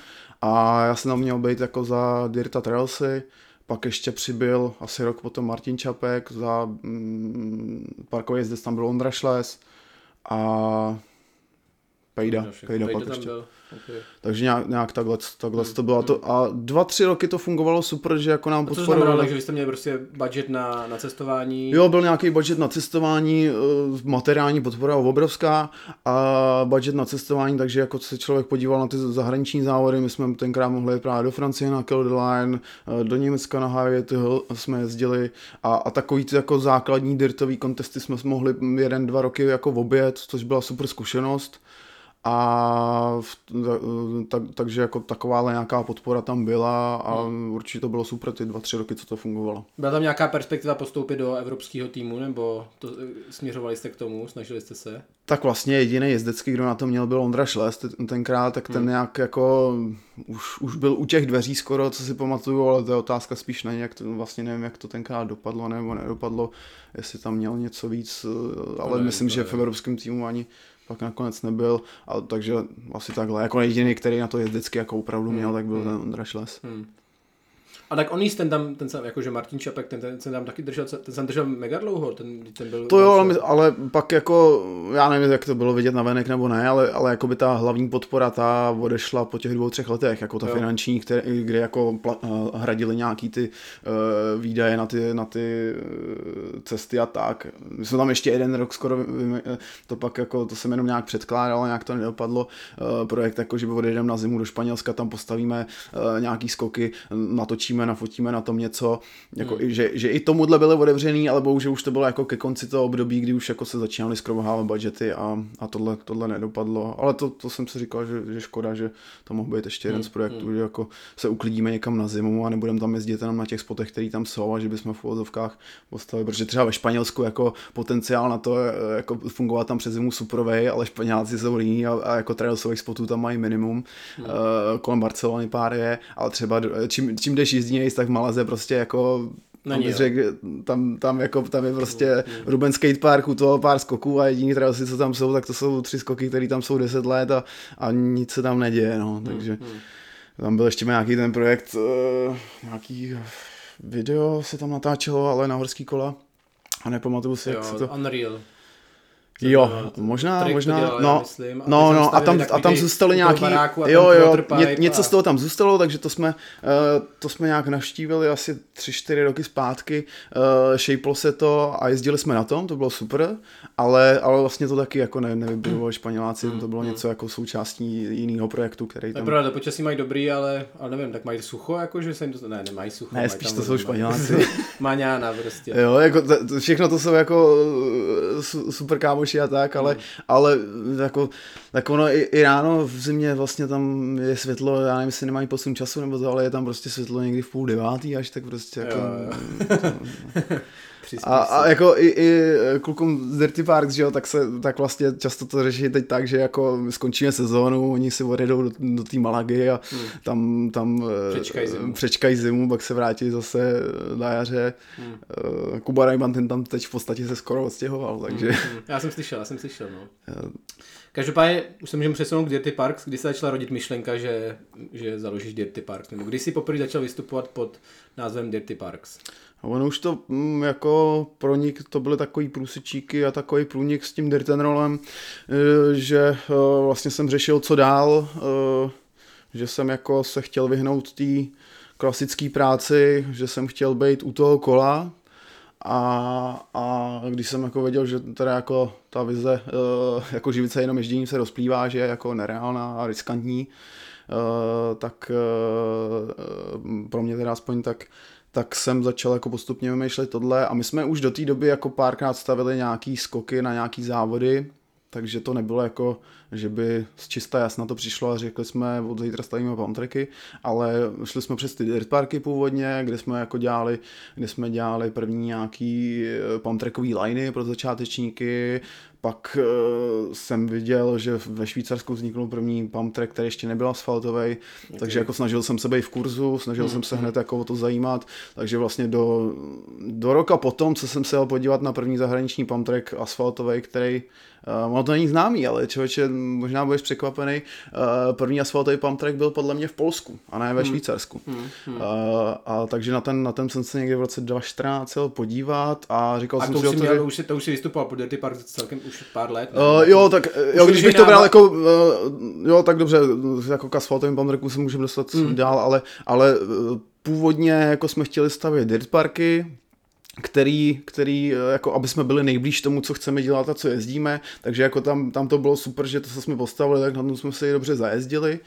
A já jsem tam měl být jako za Dirta Trailsy, pak ještě přibyl asi rok potom Martin Čapek, za mm, parkový jezdec tam byl Ondra Šles a Pejda, Pejda, Pejda pak ještě. Byl. Okay. Takže nějak, nějak takhle, takhle hmm. to bylo. To, a dva, tři roky to fungovalo super, že jako nám podporovali. Co znamenalo, takže vy jste měli prostě budget na, na cestování? Jo, byl nějaký budget na cestování, eh, materiální podpora obrovská a budget na cestování, takže jako se člověk podíval na ty zahraniční závody, my jsme tenkrát mohli jít právě do Francie na Kill the Line, eh, do Německa na Highway jsme jezdili a, a takový ty jako základní dirtový kontesty jsme mohli jeden, dva roky jako v oběd, což byla super zkušenost a v, tak, takže jako taková nějaká podpora tam byla a hmm. určitě to bylo super ty dva, tři roky, co to fungovalo. Byla tam nějaká perspektiva postoupit do evropského týmu, nebo to, směřovali jste k tomu, snažili jste se? Tak vlastně jediný jezdecký, kdo na to měl, byl Ondra Šles tenkrát, tak ten hmm. nějak jako už, už byl u těch dveří skoro, co si pamatuju, ale to je otázka spíš na nějak, vlastně nevím, jak to tenkrát dopadlo nebo nedopadlo, jestli tam měl něco víc, ale no, myslím, že v evropském týmu ani pak nakonec nebyl, a, takže asi takhle. Jako jediný, který na to je vždycky jako opravdu měl, hmm. tak byl hmm. ten Ondra Šles. Hmm. A tak on ten tam, ten sam, jakože Martin Čapek, ten, ten, ten tam taky držel, ten jsem držel mega dlouho, ten, ten byl... To jo, ale, ale, pak jako, já nevím, jak to bylo vidět na venek nebo ne, ale, ale jako by ta hlavní podpora, ta odešla po těch dvou, třech letech, jako ta jo. finanční, které, kde jako pla, uh, hradili nějaký ty uh, výdaje na ty, na ty uh, cesty a tak. My jsme tam ještě jeden rok skoro, to pak jako, to jsem jenom nějak předkládal, nějak to nedopadlo, uh, projekt jako, že by odjedeme na zimu do Španělska, tam postavíme uh, nějaký skoky, natočíme natočíme, nafotíme na tom něco, jako hmm. i, že, že, i tomuhle byly otevřený, ale bohužel už to bylo jako ke konci toho období, kdy už jako se začínaly skrovohávat budgety a, a tohle, tohle nedopadlo. Ale to, to jsem si říkal, že, že škoda, že to mohl být ještě jeden hmm. z projektů, hmm. že jako se uklidíme někam na zimu a nebudeme tam jezdit jenom na těch spotech, které tam jsou a že bychom v úvodovkách postavili, protože třeba ve Španělsku jako potenciál na to jako fungovat tam přes zimu superovej, ale Španělci jsou líní a, a jako trailsových spotů tam mají minimum. Hmm. Uh, kolem Barcelony pár je, ale třeba čím, čím jdeš jízdněji, tak v Malaze prostě jako Není, tam, řek, tam, tam, jako, tam je prostě. Ruben Skatepark, u toho pár skoků a jediný trasy, co tam jsou, tak to jsou tři skoky, které tam jsou 10 let a, a nic se tam neděje, no, takže mm, mm. tam byl ještě nějaký ten projekt, uh, nějaký video se tam natáčelo, ale na horský kola a nepamatuju si, jo, jak se to... Unreal. Jo, možná, možná, dělal, no, myslím, no, no, a tam, a tam zůstaly nějaký, jo, jo, ně, něco a... z toho tam zůstalo, takže to jsme, uh, to jsme nějak navštívili asi tři, čtyři roky zpátky, uh, šejplo se to a jezdili jsme na tom, to bylo super, ale, ale vlastně to taky jako ne, nevybudovali Španěláci, mm, to bylo mm. něco jako součástí jiného projektu, který tam... Pravda, to počasí mají dobrý, ale, ale nevím, tak mají sucho, jako, že se jim to, ne, nemají sucho. Ne, spíš to jsou Španěláci. Maňána prostě. Jo, jako, to, všechno to jsou jako eh, super kámoši kámoši a tak, ale, mm. ale jako, tak ono i, i, ráno v zimě vlastně tam je světlo, já nevím, jestli nemají posun času nebo to, ale je tam prostě světlo někdy v půl devátý až tak prostě jako... Jo, jo. To, a, a jako i, i klukům z Dirty Parks, že jo, tak, se, tak vlastně často to řeší teď tak, že jako skončíme sezónu, oni si odjedou do, do té Malagy a hmm. tam, tam přečkají zimu. přečkají zimu, pak se vrátí zase na jaře. Hmm. Kuba Rajman ten tam teď v podstatě se skoro odstěhoval, takže... Hmm. Hmm. Já jsem slyšel, já jsem slyšel, no. Každopádně už se můžeme přesunout k Dirty Parks, kdy se začala rodit myšlenka, že, že založíš Dirty Parks, nebo kdy jsi poprvé začal vystupovat pod názvem Dirty Parks? Ono už to mm, jako pro nich to byly takový průsečíky a takový průnik s tím dirt rollem, e, že e, vlastně jsem řešil, co dál, e, že jsem jako se chtěl vyhnout té klasické práci, že jsem chtěl být u toho kola. A, a když jsem jako věděl, že teda jako ta vize jako živit se jenom ježděním se rozplývá, že je jako nereálná a riskantní, tak pro mě teda aspoň tak tak jsem začal jako postupně vymýšlet tohle a my jsme už do té doby jako párkrát stavili nějaký skoky na nějaký závody, takže to nebylo jako, že by z čista jasna to přišlo a řekli jsme, od zítra stavíme pamtreky, ale šli jsme přes ty dirtparky původně, kde jsme jako dělali, kde jsme dělali první nějaký eh, pamtrekový liney pro začátečníky, pak uh, jsem viděl, že ve Švýcarsku vznikl první pump track, který ještě nebyl asfaltový, okay. takže jako snažil jsem se být v kurzu, snažil mm, jsem se mm. hned jako o to zajímat, takže vlastně do, do roka potom, co jsem se jel podívat na první zahraniční pump track asfaltový, který Uh, ono to není známý, ale člověče, možná budeš překvapený. Uh, první asfaltový pump track byl podle mě v Polsku a ne ve hmm. Švýcarsku. Hmm. Hmm. Uh, a takže na ten, na ten jsem se někdy v roce 2014 chtěl podívat a říkal a jsem to si, měl, to, už, to už si vystupoval po Dirty Park celkem už pár let. Uh, jo, tak jo, když bych to bral jako, uh, jo, tak dobře, jako k asfaltovým pump tracku se můžeme dostat hmm. dál, ale, ale uh, původně jako jsme chtěli stavět dirt parky, který, který, eh, jako aby jsme byli nejblíž tomu, co chceme dělat a co jezdíme, takže jako tam, tam to bylo super, že to, co jsme postavili, tak na tom jsme se dobře zajezdili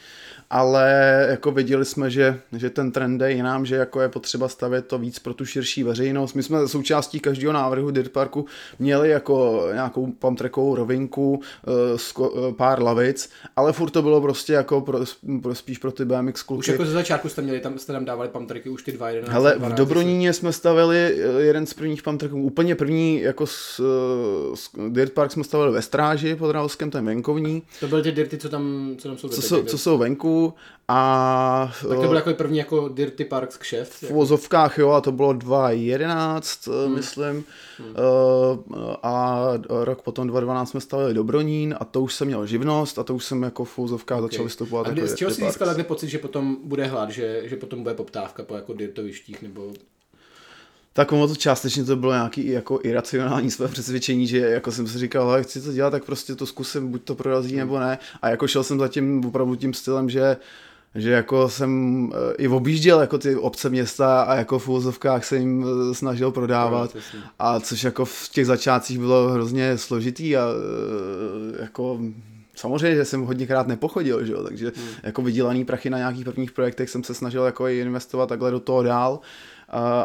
ale jako viděli jsme, že, že ten trend je jinám, že jako je potřeba stavět to víc pro tu širší veřejnost. My jsme součástí každého návrhu Dirt Parku měli jako nějakou pamtrekovou rovinku, eh, pár lavic, ale furt to bylo prostě jako pro, pro, spíš pro ty BMX kluky. Už jako ze začátku jste měli, tam jste tam dávali pamtreky už ty dva, jeden. Hele, v Dobroníně jsme stavili eh, jeden z prvních pamtreků, úplně první jako s, eh, s Dirt Park jsme stavili ve Stráži pod Rávskem, ten venkovní. To byly ty dirty, co tam, co tam jsou. Co, jsou, co jsou venku, a... Tak to byl jako první jako Dirty Parks kšeft? V vozovkách, jo, a to bylo 2011, eh, hmm. myslím. Hmm. A rok potom 2012 jsme stavili Dobronín a to už jsem měl živnost a to už jsem jako v vozovkách okay. začal vystupovat. A kdy, jako z čeho jsi získal takhle pocit, že potom bude hlad, že, že potom bude poptávka po jako dirtovištích nebo tak ono to částečně to bylo nějaký jako iracionální své přesvědčení, že jako jsem si říkal, ale chci to dělat, tak prostě to zkusím, buď to prorazí nebo ne. A jako šel jsem zatím opravdu tím stylem, že že jako jsem eh, i objížděl jako ty obce města a jako v úvozovkách se jim eh, snažil prodávat a což jako v těch začátcích bylo hrozně složitý a eh, jako samozřejmě, že jsem hodněkrát nepochodil, že jo? takže hmm. jako vydělaný prachy na nějakých prvních projektech jsem se snažil jako investovat takhle do toho dál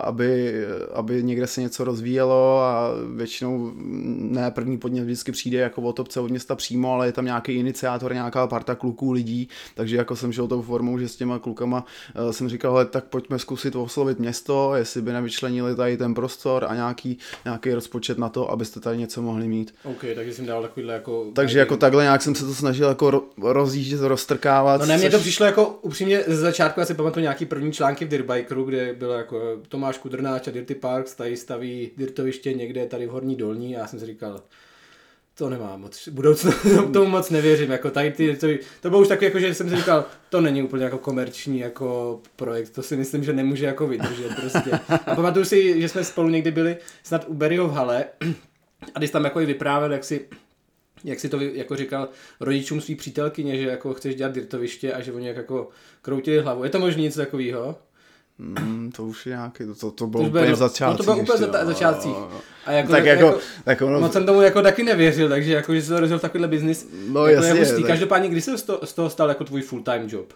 aby, aby někde se něco rozvíjelo a většinou ne první podnět vždycky přijde jako o topce od města přímo, ale je tam nějaký iniciátor, nějaká parta kluků, lidí, takže jako jsem šel tou formou, že s těma klukama eh, jsem říkal, hele, tak pojďme zkusit oslovit město, jestli by nevyčlenili tady ten prostor a nějaký, nějaký rozpočet na to, abyste tady něco mohli mít. OK, takže jsem dal takovýhle jako... Takže jako takhle nějak jsem se to snažil jako rozjíždět, roztrkávat. No ne, mně což... to přišlo jako upřímně ze začátku, já si pamatuju nějaký první články v Dirbikeru, kde bylo jako Tomáš Kudrnáč a Dirty Parks tady staví dirtoviště někde tady v Horní Dolní a já jsem si říkal, to nemá moc, budoucnu tomu moc nevěřím, jako tady ty, to, to bylo už takový, jako, že jsem si říkal, to není úplně jako komerční jako projekt, to si myslím, že nemůže jako vydržet prostě. A pamatuju si, že jsme spolu někdy byli snad u Berryho v hale a když tam jako i vyprávěl, jak si jak si to jako říkal rodičům svý přítelkyně, že jako chceš dělat dirtoviště a že oni jako kroutili hlavu. Je to možné něco takového? Mm, to už je nějaký, to, to bylo to úplně v začátcích. No to bylo úplně v no. začátcích. A jako, tak jako, jako, tak ono... Moc jsem tomu jako taky nevěřil, takže jako, že se to v takovýhle biznis. No jako jasně. Tak... Každopádně, kdy se z toho, z toho stal jako tvůj full time job?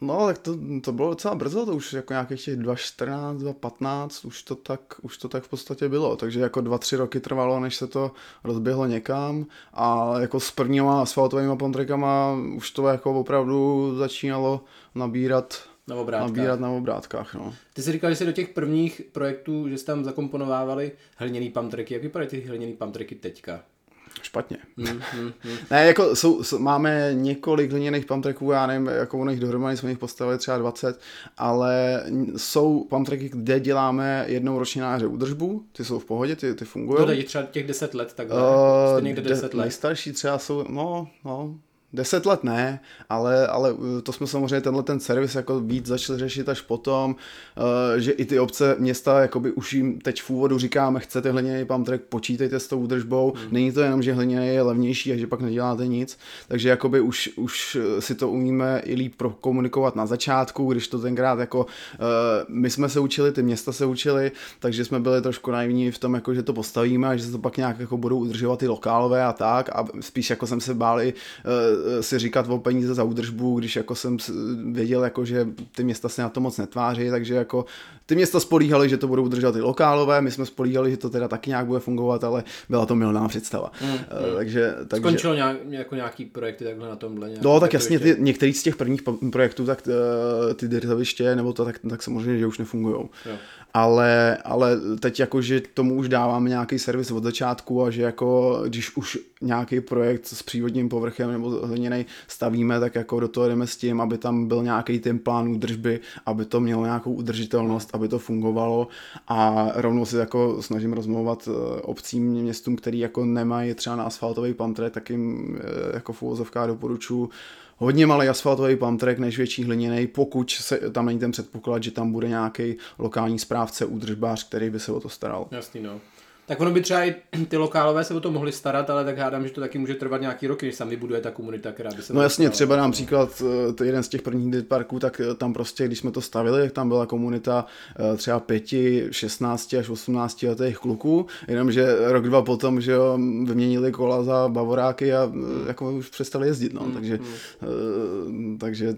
No, tak to, to bylo docela brzo, to už jako nějakých těch 2.14, 2.15, už to, tak, už to tak v podstatě bylo, takže jako 2-3 roky trvalo, než se to rozběhlo někam a jako s prvníma asfaltovými pontrekama už to jako opravdu začínalo nabírat na obrátkách. Nabírat na obrátkách, no. Ty jsi říkal, že jsi do těch prvních projektů, že jsi tam zakomponovávali hliněný pump Jak vypadají ty hliněný pump teďka? Špatně. Mm, mm, mm. ne, jako jsou, jsou, máme několik hliněných pump já nevím, jako ono jich dohromady jsme jich postavili třeba 20, ale jsou pump kde děláme jednou ročně na údržbu, ty jsou v pohodě, ty, ty fungují. To je třeba těch 10 let takhle, uh, někde 10 let. Nejstarší třeba jsou, no, no, Deset let ne, ale, ale uh, to jsme samozřejmě tenhle ten servis jako víc začali řešit až potom, uh, že i ty obce, města, jakoby už jim teď v úvodu říkáme, chcete hliněný pump track, počítejte s tou údržbou, hmm. není to jenom, že hliněný je levnější a že pak neděláte nic, takže jakoby už, už si to umíme i líp komunikovat na začátku, když to tenkrát jako, uh, my jsme se učili, ty města se učili, takže jsme byli trošku naivní v tom, jako, že to postavíme a že se to pak nějak jako budou udržovat ty lokálové a tak. A spíš jako jsem se báli si říkat o peníze za údržbu, když jako jsem věděl, jako, že ty města se na to moc netváří, takže jako ty města spolíhaly, že to budou udržovat i lokálové, my jsme spolíhali, že to teda taky nějak bude fungovat, ale byla to milná představa. Mm, mm. Takže, takže... Skončilo nějak, jako nějaký projekty takhle na tomhle? No, tak jasně, ty, některý z těch prvních projektů, tak ty dirtoviště, nebo to, tak, tak samozřejmě, že už nefungují ale, ale teď jako, že tomu už dáváme nějaký servis od začátku a že jako, když už nějaký projekt s přívodním povrchem nebo hliněnej stavíme, tak jako do toho jdeme s tím, aby tam byl nějaký ten plán údržby, aby to mělo nějakou udržitelnost, aby to fungovalo. A rovnou si jako snažím rozmluvat eh, obcím, městům, který jako nemají třeba na asfaltový pamtre, tak jim eh, jako v doporučuji hodně malý asfaltový pump track než větší hliněný, pokud se, tam není ten předpoklad, že tam bude nějaký lokální správce, údržbář, který by se o to staral. Jasný, no. Tak ono by třeba i ty lokálové se o to mohli starat, ale tak hádám, že to taky může trvat nějaký roky, než sam vybuduje ta komunita, která by se... No jasně, třeba nám příklad, eh, to jeden z těch prvních parků, tak eh, tam prostě, když jsme to stavili, tak tam byla komunita eh, třeba pěti, 16 až 18 letých kluků, jenomže rok, dva potom, že jo, vyměnili kola za bavoráky a jako už přestali jezdit, no, mm, takže, mm. takže...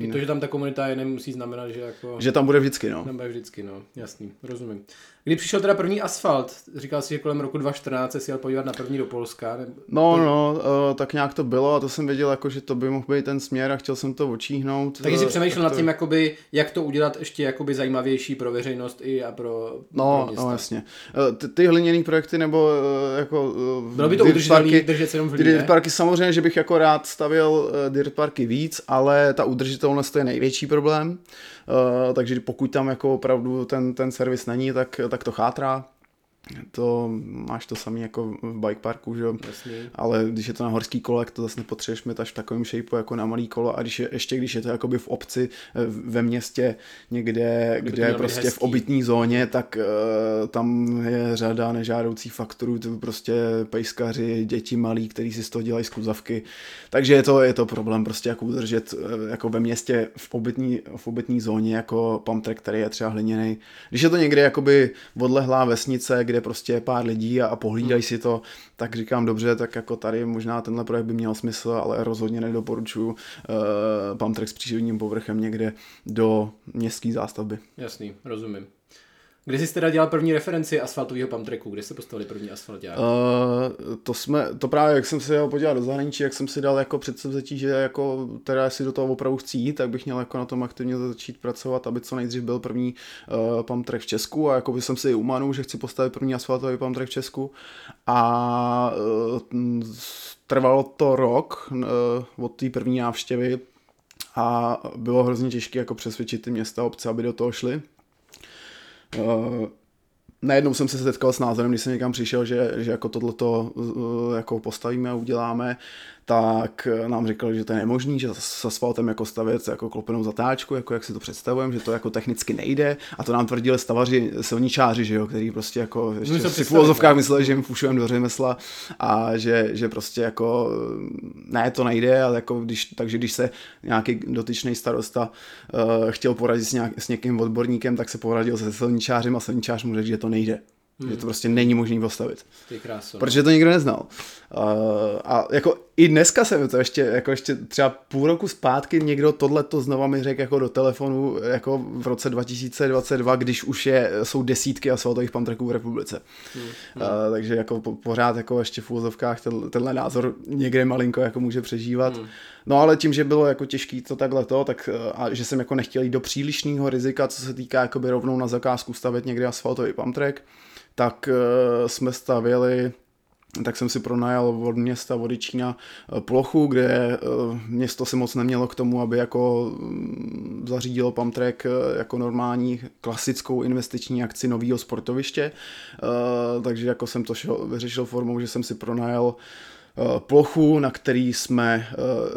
I to, že tam ta komunita je, nemusí znamenat, že jako... Že tam bude vždycky, no. Tam bude vždycky, no, jasný, rozumím. Kdy přišel teda první asfalt? Říkal jsi, že kolem roku 2014 se jel podívat na první do Polska. Ne? No, no, uh, tak nějak to bylo a to jsem věděl, jako, že to by mohl být ten směr a chtěl jsem to očíhnout. Takže jsi eh, přemýšlel nad tím, jakoby, jak to udělat ještě jakoby zajímavější pro veřejnost i a pro, no, pro No, jasně. Uh, ty, ty hliněné projekty nebo jako... Bylo by to udržitelné držet se jenom v hlíně? Dirt parky samozřejmě, že bych jako rád stavil uh, dirt parky víc, ale ta udržitelnost je největší problém. Uh, takže pokud tam jako opravdu ten, ten servis není, tak, tak to chátrá to máš to samé jako v bike parku, že jo? Ale když je to na horský kole, to zase nepotřebuješ mít až v takovém shapeu jako na malý kolo a když je, ještě když je to jakoby v obci, eh, ve městě, někde, kde je prostě hezký. v obytní zóně, tak uh, tam je řada nežádoucích faktorů, to prostě pejskaři, děti malí, kteří si z toho dělají skluzavky, takže je to, je to problém prostě jako udržet uh, jako ve městě v obytní, v obytní zóně jako pump track, který je třeba hliněný. Když je to někde jakoby odlehlá vesnice, kde prostě je pár lidí a, a pohlídají hmm. si to, tak říkám dobře, tak jako tady možná tenhle projekt by měl smysl, ale rozhodně nedoporučuju uh, pump track s přírodním povrchem někde do městské zástavby. Jasný, rozumím. Kdy jsi teda dělal první referenci asfaltového pump tracku? Kde jste postavili první asfalt? Uh, to jsme, to právě, jak jsem se jel podívat do zahraničí, jak jsem si dal jako předsevzetí, že jako teda jestli do toho opravdu chci jít, tak bych měl jako na tom aktivně začít pracovat, aby co nejdřív byl první uh, pump track v Česku a jako by jsem si umanul, že chci postavit první asfaltový pump track v Česku a uh, trvalo to rok uh, od té první návštěvy a bylo hrozně těžké jako přesvědčit ty města obce, aby do toho šli. Uh, najednou jsem se setkal s názorem, když jsem někam přišel, že, že jako tohleto uh, jako postavíme a uděláme, tak nám říkali, že to je nemožný, že s asfaltem jako stavět jako klopenou zatáčku, jako jak si to představujeme, že to jako technicky nejde a to nám tvrdili stavaři, silničáři, že jo, který prostě jako ještě si v úvozovkách mysleli, že jim fušujeme do řemesla a že, že prostě jako ne, to nejde, ale jako když, takže když se nějaký dotyčný starosta uh, chtěl poradit s, nějak, s někým odborníkem, tak se poradil se silničářem a silničář mu řekl, že to nejde. Hmm. Že to prostě není možný postavit. Ty krásu, no. Protože to nikdo neznal. Uh, a jako i dneska jsem to ještě, jako ještě třeba půl roku zpátky někdo tohle to znova mi řekl jako do telefonu jako v roce 2022, když už je, jsou desítky asfaltových pamtreků v republice. Hmm. Uh, takže jako po, pořád jako ještě v úzovkách ten, tenhle názor někde malinko jako může přežívat. Hmm. No ale tím, že bylo jako těžký to takhle to, tak a že jsem jako nechtěl jít do přílišného rizika, co se týká jakoby rovnou na zakázku stavit někde asfaltový pamtrek, tak uh, jsme stavěli tak jsem si pronajal od města Vodičína eh, plochu, kde eh, město si moc nemělo k tomu, aby jako mm, zařídilo Pamtrek jako normální klasickou investiční akci nového sportoviště. Takže jako jsem to šel, vyřešil formou, že jsem si pronajal plochu, na který jsme,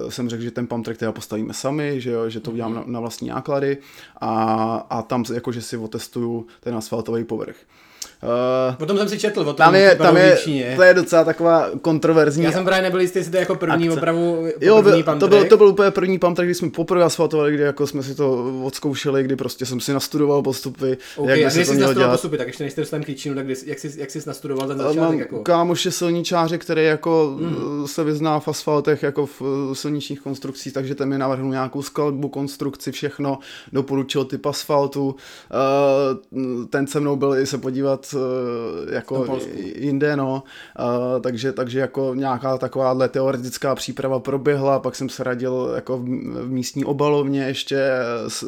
jsem řekl, že ten pump track teda postavíme sami, že, že to udělám na, na vlastní náklady a, a tam jakože si otestuju ten asfaltový povrch. Uh, o tom jsem si četl, o tom tam je, tam je, to je docela taková kontroverzní. Já jsem právě nebyl jistý, jestli to je jako první akce. opravu, jo, první to byl, to byl úplně první pump track, kdy jsme poprvé asfaltovali, kdy jako jsme si to odzkoušeli, kdy prostě jsem si nastudoval postupy, okay, jak by se to mělo dělat. postupy, tak ještě než jste dostal klíčinu, tak jak jsi, jak jsi nastudoval ten začátek? Mám jako? kámoš je silničáře, který jako mm. se vyzná v asfaltech, jako v silničních konstrukcích, takže ten mi navrhnul nějakou skladbu, konstrukci, všechno, doporučil typ asfaltu, uh, ten se mnou byl i se podívat Eh, jako jinde, no. Uh, takže, takže jako nějaká takováhle teoretická příprava proběhla, pak jsem se radil jako v, v místní obalovně ještě s,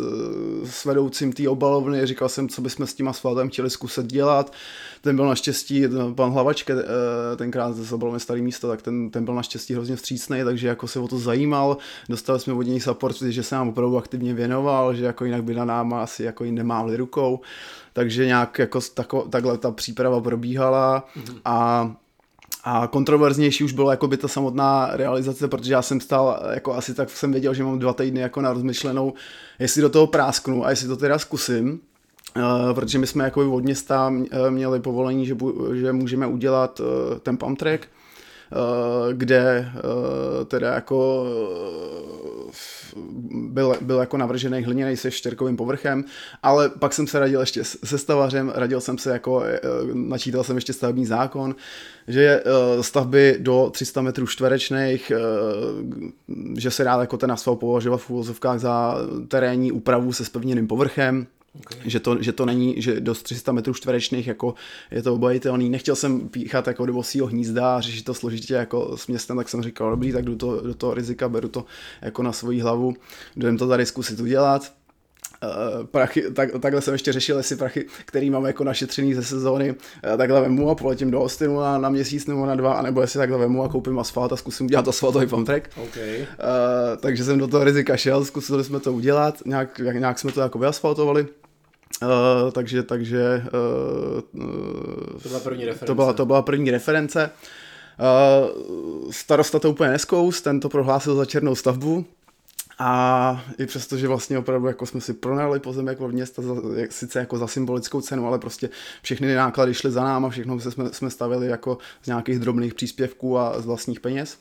s vedoucím té obalovny, říkal jsem, co bychom s tím asfaltem chtěli zkusit dělat. Ten byl naštěstí, pan Hlavačke, eh, tenkrát to bylo starý místo, tak ten, ten byl naštěstí hrozně vstřícný, takže jako se o to zajímal, dostali jsme od něj support, že se nám opravdu aktivně věnoval, že jako jinak by na náma asi jako ji nemávli rukou takže nějak jako tako, takhle ta příprava probíhala a a kontroverznější už bylo jako by ta samotná realizace, protože já jsem stál, jako asi tak jsem věděl, že mám dva týdny jako na rozmyšlenou, jestli do toho prásknu a jestli to teda zkusím. Uh, protože my jsme jako od města měli povolení, že, bu, že můžeme udělat uh, ten pump track, kde uh, teda jako byl, byl jako navržený hliněný se štěrkovým povrchem, ale pak jsem se radil ještě se stavařem, radil jsem se jako, načítal jsem ještě stavební zákon, že stavby do 300 metrů čtverečných, že se dá jako ten asfalt považovat v úvozovkách za terénní úpravu se spevněným povrchem, Okay. Že, to, že to není, že do 300 metrů čtverečných jako je to obojitelný. Nechtěl jsem píchat jako do bosího hnízda a řešit to složitě jako s městem, tak jsem říkal, dobrý, tak jdu to, do toho rizika, beru to jako na svoji hlavu, jdem to tady zkusit udělat. Uh, prachy, tak, takhle jsem ještě řešil, jestli prachy, který mám jako našetřený ze sezóny, uh, takhle vemu a poletím do Austinu na, na měsíc nebo na dva, anebo jestli takhle vemu a koupím asfalt a zkusím udělat asfaltový pump track. Okay. Uh, takže jsem do toho rizika šel, zkusili jsme to udělat, nějak, nějak jsme to jako vyasfaltovali. Uh, takže, takže uh, to byla první reference. To byla, to byla první reference. Uh, starosta to úplně neskous, ten to prohlásil za černou stavbu. A i přesto, že vlastně opravdu jako jsme si pronali pozemek od města, za, jak, sice jako za symbolickou cenu, ale prostě všechny náklady šly za náma, všechno jsme, jsme stavili jako z nějakých drobných příspěvků a z vlastních peněz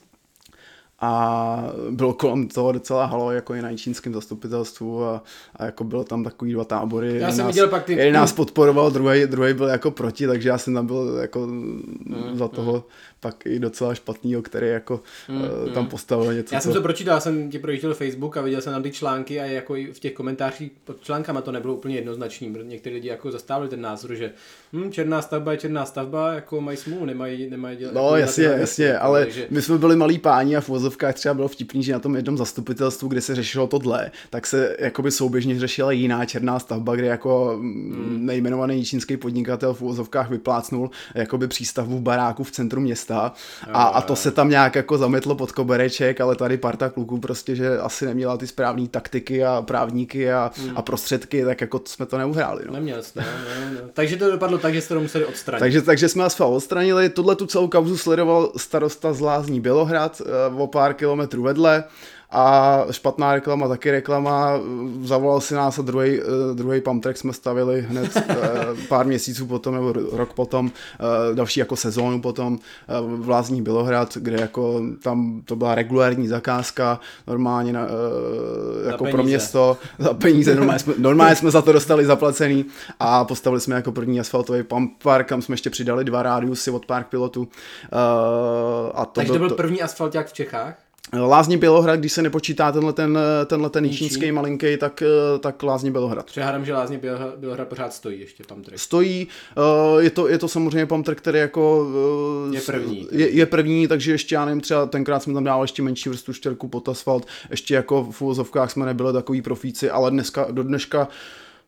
a bylo kolem toho docela halo jako i na čínském zastupitelstvu a, a jako bylo tam takový dva tábory. Já jsem nás, viděl pak ty... Jeden nás podporoval, druhý, druhý byl jako proti, takže já jsem tam byl jako mm, za toho mm. pak i docela špatnýho, který jako mm, uh, tam postavil něco. Já jsem to pročítal, já jsem ti projížděl Facebook a viděl jsem tam ty články a jako i v těch komentářích pod článkama to nebylo úplně jednoznačný, někteří lidi jako zastávali ten názor, že hm, černá stavba je černá stavba, jako mají smůlu, nemají, nemají dělat. No jako jasně, jasně, ale takže... my jsme byli malí páni a v vozovkách třeba bylo vtipný, že na tom jednom zastupitelstvu, kde se řešilo tohle, tak se jakoby souběžně řešila jiná černá stavba, kde jako hmm. nejmenovaný čínský podnikatel v úvozovkách vyplácnul jakoby přístavbu baráku v centru města a, a to se tam nějak jako zametlo pod kobereček, ale tady parta kluků prostě, že asi neměla ty správné taktiky a právníky a, hmm. a prostředky, tak jako jsme to neuhráli. No. Neměl jste, no, no, no. Takže to dopadlo tak, že jste to museli odstranit. Takže, takže jsme asfalt odstranili. Tuhle tu celou kauzu sledoval starosta z Lázní Bělohrad uh, pár kilometrů vedle a špatná reklama, taky reklama, zavolal si nás a druhý, eh, druhý pump track jsme stavili hned eh, pár měsíců potom, nebo rok potom, další jako sezónu potom v Lázní Bělohrad, kde jako tam to byla regulární zakázka, normálně na, jako pro město, za peníze, normálně jsme, normálně jsme za to dostali zaplacený a postavili jsme jako první asfaltový pump park, kam jsme ještě přidali dva rádiusy od Park Pilotu. A to Takže byl, to byl první asfalták v Čechách? Lázní Bělohrad, když se nepočítá tenhle ten, tenhle ten čínský malinký, tak, tak Lázní Bělohrad. Přehádám, že Lázní Bělohrad pořád stojí ještě Pamtr. Stojí, eh, je to, je to samozřejmě Pamtr, který jako eh, je první. Je, je, první, takže ještě já nevím, třeba tenkrát jsme tam dávali ještě menší vrstu štěrku pod asfalt, ještě jako v úvozovkách jsme nebyli takový profíci, ale dneska, do dneška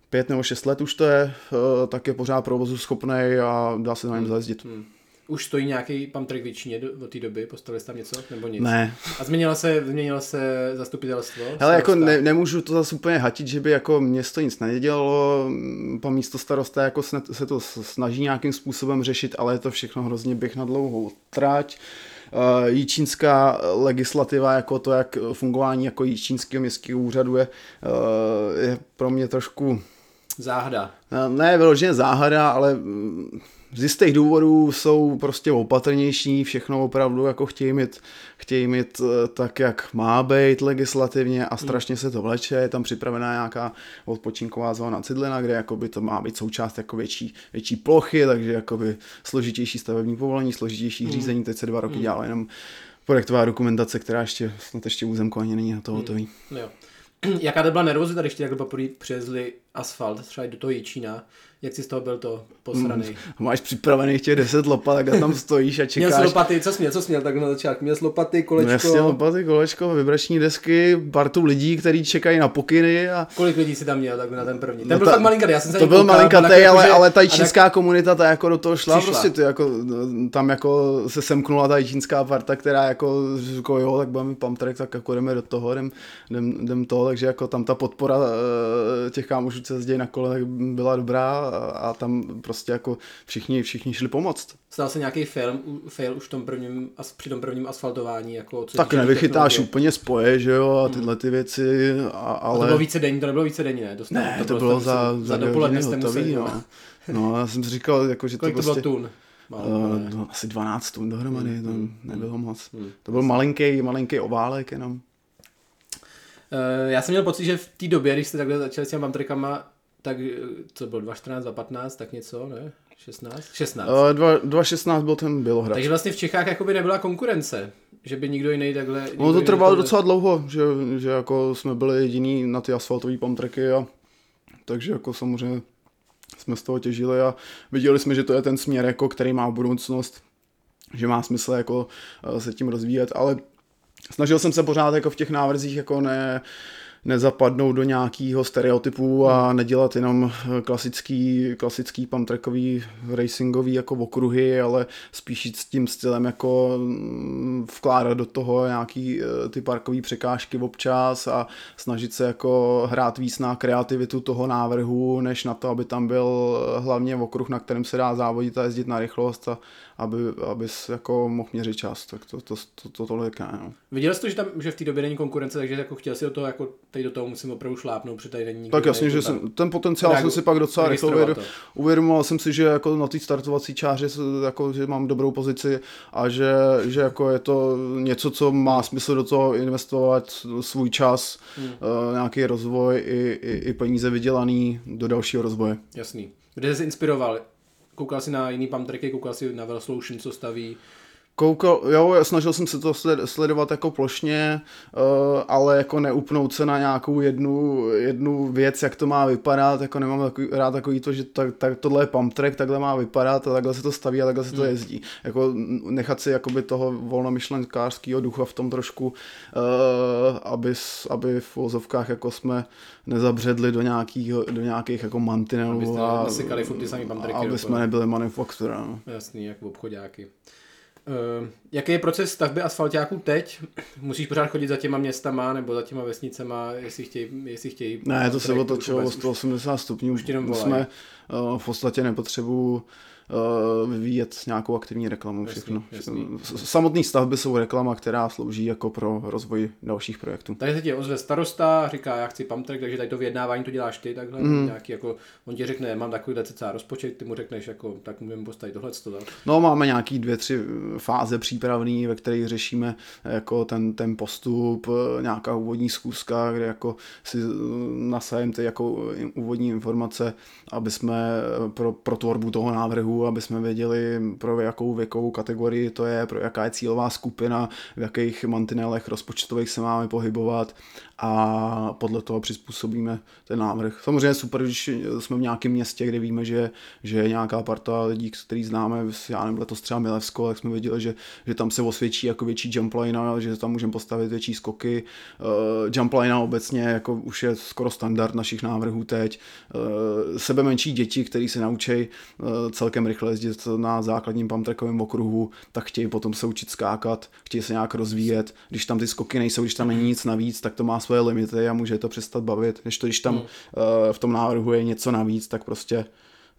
pět nebo šest let už to je, eh, tak je pořád provozu schopný a dá se na něm hmm. zajezdit. Hmm. Už stojí nějaký pump většině do, do té doby? Postavili jste tam něco? Nebo nic? Ne. A změnilo se, změnilo se zastupitelstvo? Ale jako ne, nemůžu to zase úplně hatit, že by jako město nic nedělalo, po místo starosta jako se to snaží nějakým způsobem řešit, ale je to všechno hrozně běh na dlouhou trať. Uh, jíčínská legislativa, jako to, jak fungování jako jíčínského městského úřadu je, uh, je pro mě trošku... Záhada. Ne, vyloženě záhada, ale z jistých důvodů jsou prostě opatrnější, všechno opravdu jako chtějí mít, chtějí mít eh, tak, jak má být legislativně a strašně se to vleče, je tam připravená nějaká odpočinková zóna Cidlina, kde jakoby to má být součást jako větší, větší plochy, takže jakoby složitější stavební povolení, složitější mm. řízení, teď se dva roky mm. dělala jenom projektová dokumentace, která ještě snad ještě územko ani není na to mm. hotový. Jo. Jaká to byla nervozita, když ti takhle poprvé přezli asfalt, třeba do toho Jičína, jak jsi z toho byl to posraný? Mm, máš připravených těch 10 lopat, tak tam stojíš a čekáš. Měl jsi lopaty, co jsi měl, co jsi měl tak na začátku? Měl jsi lopaty, kolečko? No jasně, lopaty, kolečko, vibrační desky, partu lidí, kteří čekají na pokyny. A... Kolik lidí si tam měl tak na ten první? Ten no byl ta, fakt malinkatý, já jsem se To byl malinkatý, ale, jako, ale ta čínská tak... komunita ta jako do toho šla, přišla. prostě ty jako, tam jako se semknula ta čínská parta, která jako, jako jo, tak budeme pump track, tak jako jdeme do toho, jdem, jdem, jdem toho, takže jako tam ta podpora eh, těch kámošů co jezdí na kole, tak byla dobrá a, tam prostě jako všichni, všichni šli pomoct. Stal se nějaký fail, fail už v tom prvním, při tom prvním asfaltování? Jako, co tak nevychytáš technologie. úplně spoje, že jo, a tyhle ty věci, a, ale... A to bylo více denní, to nebylo více denní, ne? Dostal, ne, to, to bylo, za, za, za dopoledne jste museli, no. no. já jsem si říkal, jako, že Kolik to, to prostě... tun? Uh, no, asi 12 tun dohromady, mm, to mm, nebylo moc. Mm, to byl malinký, malinký oválek jenom. Uh, já jsem měl pocit, že v té době, když jste takhle začali s těmi bumtrikama, tak co bylo 2.14, 2.15, tak něco, ne? 16? 16. Uh, 2.16 byl ten Bělohrad. Takže vlastně v Čechách jakoby nebyla konkurence, že by nikdo jiný takhle... No to trvalo tohle... docela dlouho, že, že jako jsme byli jediní na ty asfaltové pamtreky a takže jako samozřejmě jsme z toho těžili a viděli jsme, že to je ten směr, jako, který má budoucnost, že má smysl jako eh, se tím rozvíjet, ale snažil jsem se pořád jako v těch návrzích jako ne, nezapadnout do nějakého stereotypu a hmm. nedělat jenom klasický, klasický pumtrackový racingový jako okruhy, ale spíš s tím stylem jako mm, vkládat do toho nějaký eh, ty parkové překážky občas a snažit se jako hrát víc na kreativitu toho návrhu, než na to, aby tam byl hlavně okruh, na kterém se dá závodit a jezdit na rychlost a aby, abys jako mohl měřit čas, tak to, to, to, to tolik ne. No. Viděl jsi to, že, tam, že v té době není konkurence, takže jako chtěl si do toho, jako teď do toho musím opravdu šlápnout, protože tady není. Tak jasně, že jsem, ten potenciál jsem si pak docela rychle uvědomil, uvědomoval jsem si, že jako na té startovací čáře jako, že mám dobrou pozici a že, že jako je to něco, co má smysl do toho investovat svůj čas, hmm. uh, nějaký rozvoj i, i, i peníze vydělaný do dalšího rozvoje. Jasný. Kde jsi inspiroval? Koukal si na jiný pump tracky, koukal si na Velsolution, co staví, Koukal, jo, snažil jsem se to sledovat jako plošně, uh, ale jako neupnout se na nějakou jednu, jednu věc, jak to má vypadat, jako nemám takový, rád takový to, že tak, tak tohle je pump track, takhle má vypadat a takhle se to staví a takhle se to hmm. jezdí. Jako nechat si jakoby toho volnomyšlenkářského ducha v tom trošku, uh, aby, aby v vozovkách jako jsme nezabředli do, nějakých, do nějakých jako mantinelů a, a aby jsme nebyli manufaktura. No. Jasný, jako obchodáky. Uh, jaký je proces stavby asfaltáků teď? Musíš pořád chodit za těma městama nebo za těma vesnicema, jestli chtějí, jestli chtějí Ne, to se otočilo o 180 stupňů. Už jenom jsme uh, v podstatě nepotřebují uh, vyvíjet nějakou aktivní reklamu. Jasný, všechno. Jasný. Samotné stavby jsou reklama, která slouží jako pro rozvoj dalších projektů. Tady se ti ozve starosta, říká, já chci pamtrek, takže tady to vyjednávání to děláš ty, takhle mm. nějaký jako, on ti řekne, mám takovýhle cca rozpočet, ty mu řekneš, jako, tak můžeme postavit tohle. No, máme nějaký dvě, tři fáze přípravný, ve kterých řešíme jako ten, ten postup, nějaká úvodní schůzka, kde jako si nasajeme ty jako úvodní informace, aby jsme pro, pro tvorbu toho návrhu aby jsme věděli, pro jakou věkovou kategorii to je, pro jaká je cílová skupina, v jakých mantinelech rozpočtových se máme pohybovat a podle toho přizpůsobíme ten návrh. Samozřejmě super, když jsme v nějakém městě, kde víme, že, že je nějaká parta lidí, který známe, já nevím, letos třeba Milevsko, tak jsme věděli, že, že tam se osvědčí jako větší jumpline, že tam můžeme postavit větší skoky. Uh, jumpline obecně jako už je skoro standard našich návrhů teď. Uh, sebe menší děti, který se naučí uh, celkem rychle jezdit na základním pamtrackovém okruhu, tak chtějí potom se učit skákat, chtějí se nějak rozvíjet. Když tam ty skoky nejsou, když tam není nic navíc, tak to má svoje limity a může to přestat bavit. Než to, když tam hmm. uh, v tom návrhu je něco navíc, tak prostě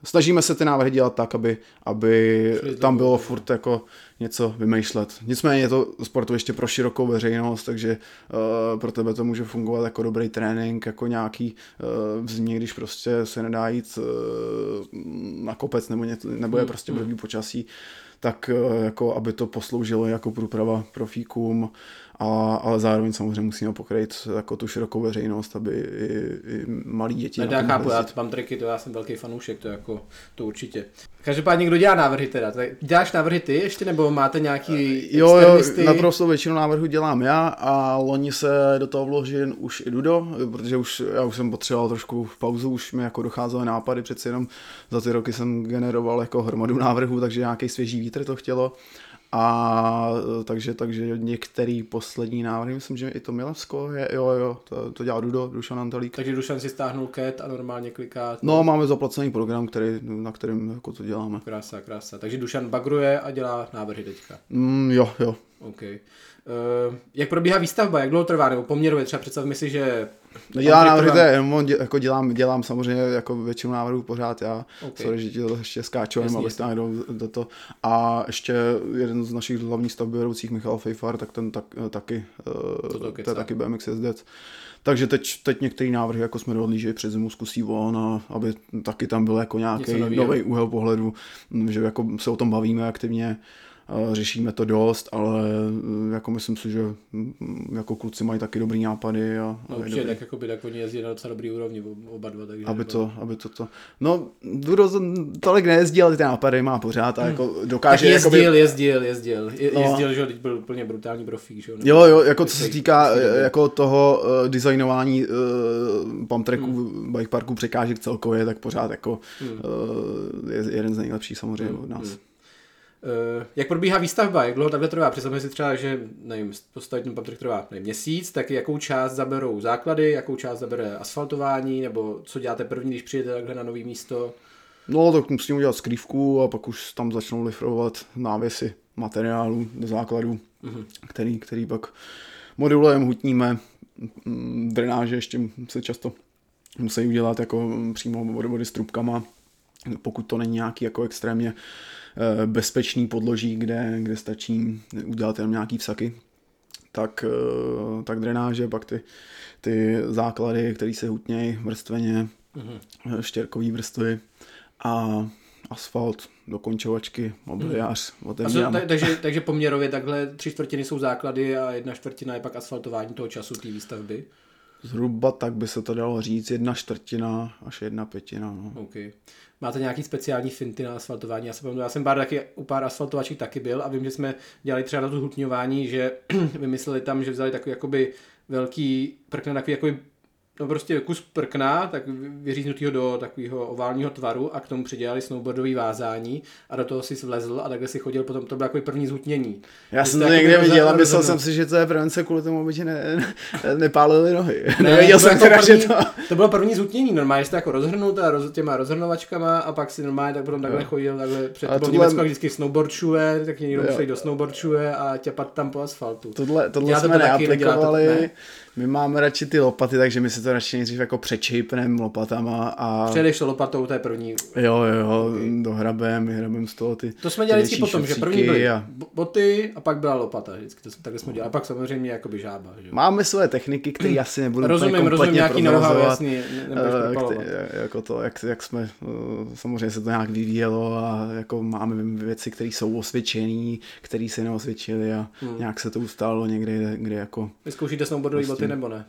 snažíme se ty návrhy dělat tak, aby, aby tam bylo furt jako něco vymýšlet. Nicméně je to sportoviště pro širokou veřejnost, takže uh, pro tebe to může fungovat jako dobrý trénink, jako nějaký uh, v zimě, když prostě se nedá jít uh, na kopec nebo, něco, nebo je hmm, prostě blbý hmm. počasí, tak uh, jako aby to posloužilo jako průprava profíkům a, ale zároveň samozřejmě musíme pokrýt jako tu širokou veřejnost, aby i, i malí děti. No, já chápu, já mám triky, to já jsem velký fanoušek, to jako, to určitě. Každopádně někdo dělá návrhy teda, děláš návrhy ty ještě, nebo máte nějaký Jo, jo, naprosto většinu návrhu dělám já a loni se do toho vložil už i Dudo, protože už, já už jsem potřeboval trošku v pauzu, už mi jako docházely nápady, přeci jenom za ty roky jsem generoval jako hromadu návrhů, takže nějaký svěží vítr to chtělo a takže, takže některý poslední návrhy, myslím, že i to Milevsko je, jo, jo, to, to dělá Dudo, Dušan Antalík. Takže Dušan si stáhnul cat a normálně kliká. To... No, máme zaplacený program, který, na kterém jako to děláme. Krása, krása. Takže Dušan bagruje a dělá návrhy teďka. Mm, jo, jo. Okay. Uh, jak probíhá výstavba, jak dlouho trvá, nebo poměrově třeba představme si, že... No dělá návrhy, to je, jako dělám, dělám samozřejmě jako většinu návrhů pořád já, okay. sorry, že ti to ještě skáču, jenom abys do, do to. A ještě jeden z našich hlavních stavbyvedoucích, Michal Fejfar, tak ten tak, taky, to, to, to je taky BMX jezdec. Takže teď, teď některé návrhy, jako jsme dohodli, že před zimu zkusí on, a aby taky tam byl jako nějaký nový úhel pohledu, že jako se o tom bavíme aktivně řešíme to dost, ale mm, jako myslím si, že mm, jako kluci mají taky dobrý nápady. A, no určitě, dobrý. tak, jako by, tak oni jezdí na docela dobrý úrovni oba dva. Takže aby, to, aby to, to, no Duro tolik nejezdí, ale ty nápady má pořád a hmm. jako dokáže. Tak jezdil, jakoby... jezdil, jezdil, je, no. jezdil, že byl úplně brutální profík, že jo. Jo, jako co se týká e, jako toho uh, designování uh, pump tracku, hmm. bike parku překážek celkově, tak pořád jako hmm. uh, je jeden z nejlepších samozřejmě hmm. od nás. Hmm. Uh, jak probíhá výstavba, jak dlouho takhle trvá? Představme si třeba, že nevím, postavit ten pump trvá nevím, měsíc, tak jakou část zaberou základy, jakou část zabere asfaltování, nebo co děláte první, když přijete takhle na nový místo? No, tak musím udělat skrývku a pak už tam začnou lifrovat návěsy materiálu do základů, uh-huh. který, který pak modulujeme, hutníme, mm, drenáže ještě se často musí udělat jako přímo vody, s trubkama, pokud to není nějaký jako extrémně Eh, bezpečný podloží, kde, kde stačí udělat jenom nějaký vsaky, tak, eh, tak drenáže, pak ty, ty základy, které se hutnějí vrstveně, mm-hmm. štěrkový vrstvy a asfalt, dokončovačky, mobiliář, mm. otevírám. Ta, takže, takže poměrově takhle tři čtvrtiny jsou základy a jedna čtvrtina je pak asfaltování toho času té výstavby? Zhruba tak by se to dalo říct, jedna čtvrtina až jedna pětina. No. Okay. Máte nějaký speciální finty na asfaltování? Já, se pamatuju, já jsem pár taky, u pár asfaltovaček taky byl a vím, že jsme dělali třeba na to hutňování, že vymysleli tam, že vzali takový jakoby velký prkne, takový jakoby no prostě kus prkna, tak vyříznutýho do takového oválního tvaru a k tomu přidělali snowboardový vázání a do toho si vlezl a takhle si chodil potom, to bylo jako první zhutnění. Já jsem to někde viděl a myslel jsem si, že to je prevence kvůli tomu, aby ti ne, ne, nepálili nohy. Ne, Nevěděl jsem teda, že to... To bylo první zhutnění, normálně jste jako rozhrnut a roz, těma rozhrnovačkama a pak si normálně tak potom takhle jo. chodil, takhle před a tohle... Německo vždycky snowboardšuje, tak někdo musí do snowboardšuje a těpat tam po asfaltu. Tohle, tohle jsme neaplikovali, my máme radši ty lopaty, takže my si to radši nejdřív jako přečejpneme lopatama a... Předeš to lopatou, to je první. Jo, jo, okay. dohrabem, vyhrabem z toho ty To jsme dělali vždycky potom, že první byly a... boty a pak byla lopata, vždycky to, takhle jsme dělali. A pak samozřejmě jakoby žába. Že? Máme své techniky, které asi nebudu rozumím, rozumím, nějaký know-how, jasný, uh, jako to, jak, jak jsme, uh, samozřejmě se to nějak vyvíjelo a jako máme věci, které jsou osvědčené, které se neosvědčily a hmm. nějak se to ustálo někde, kde jako... Vy zkoušíte snowboardové boty nebo ne?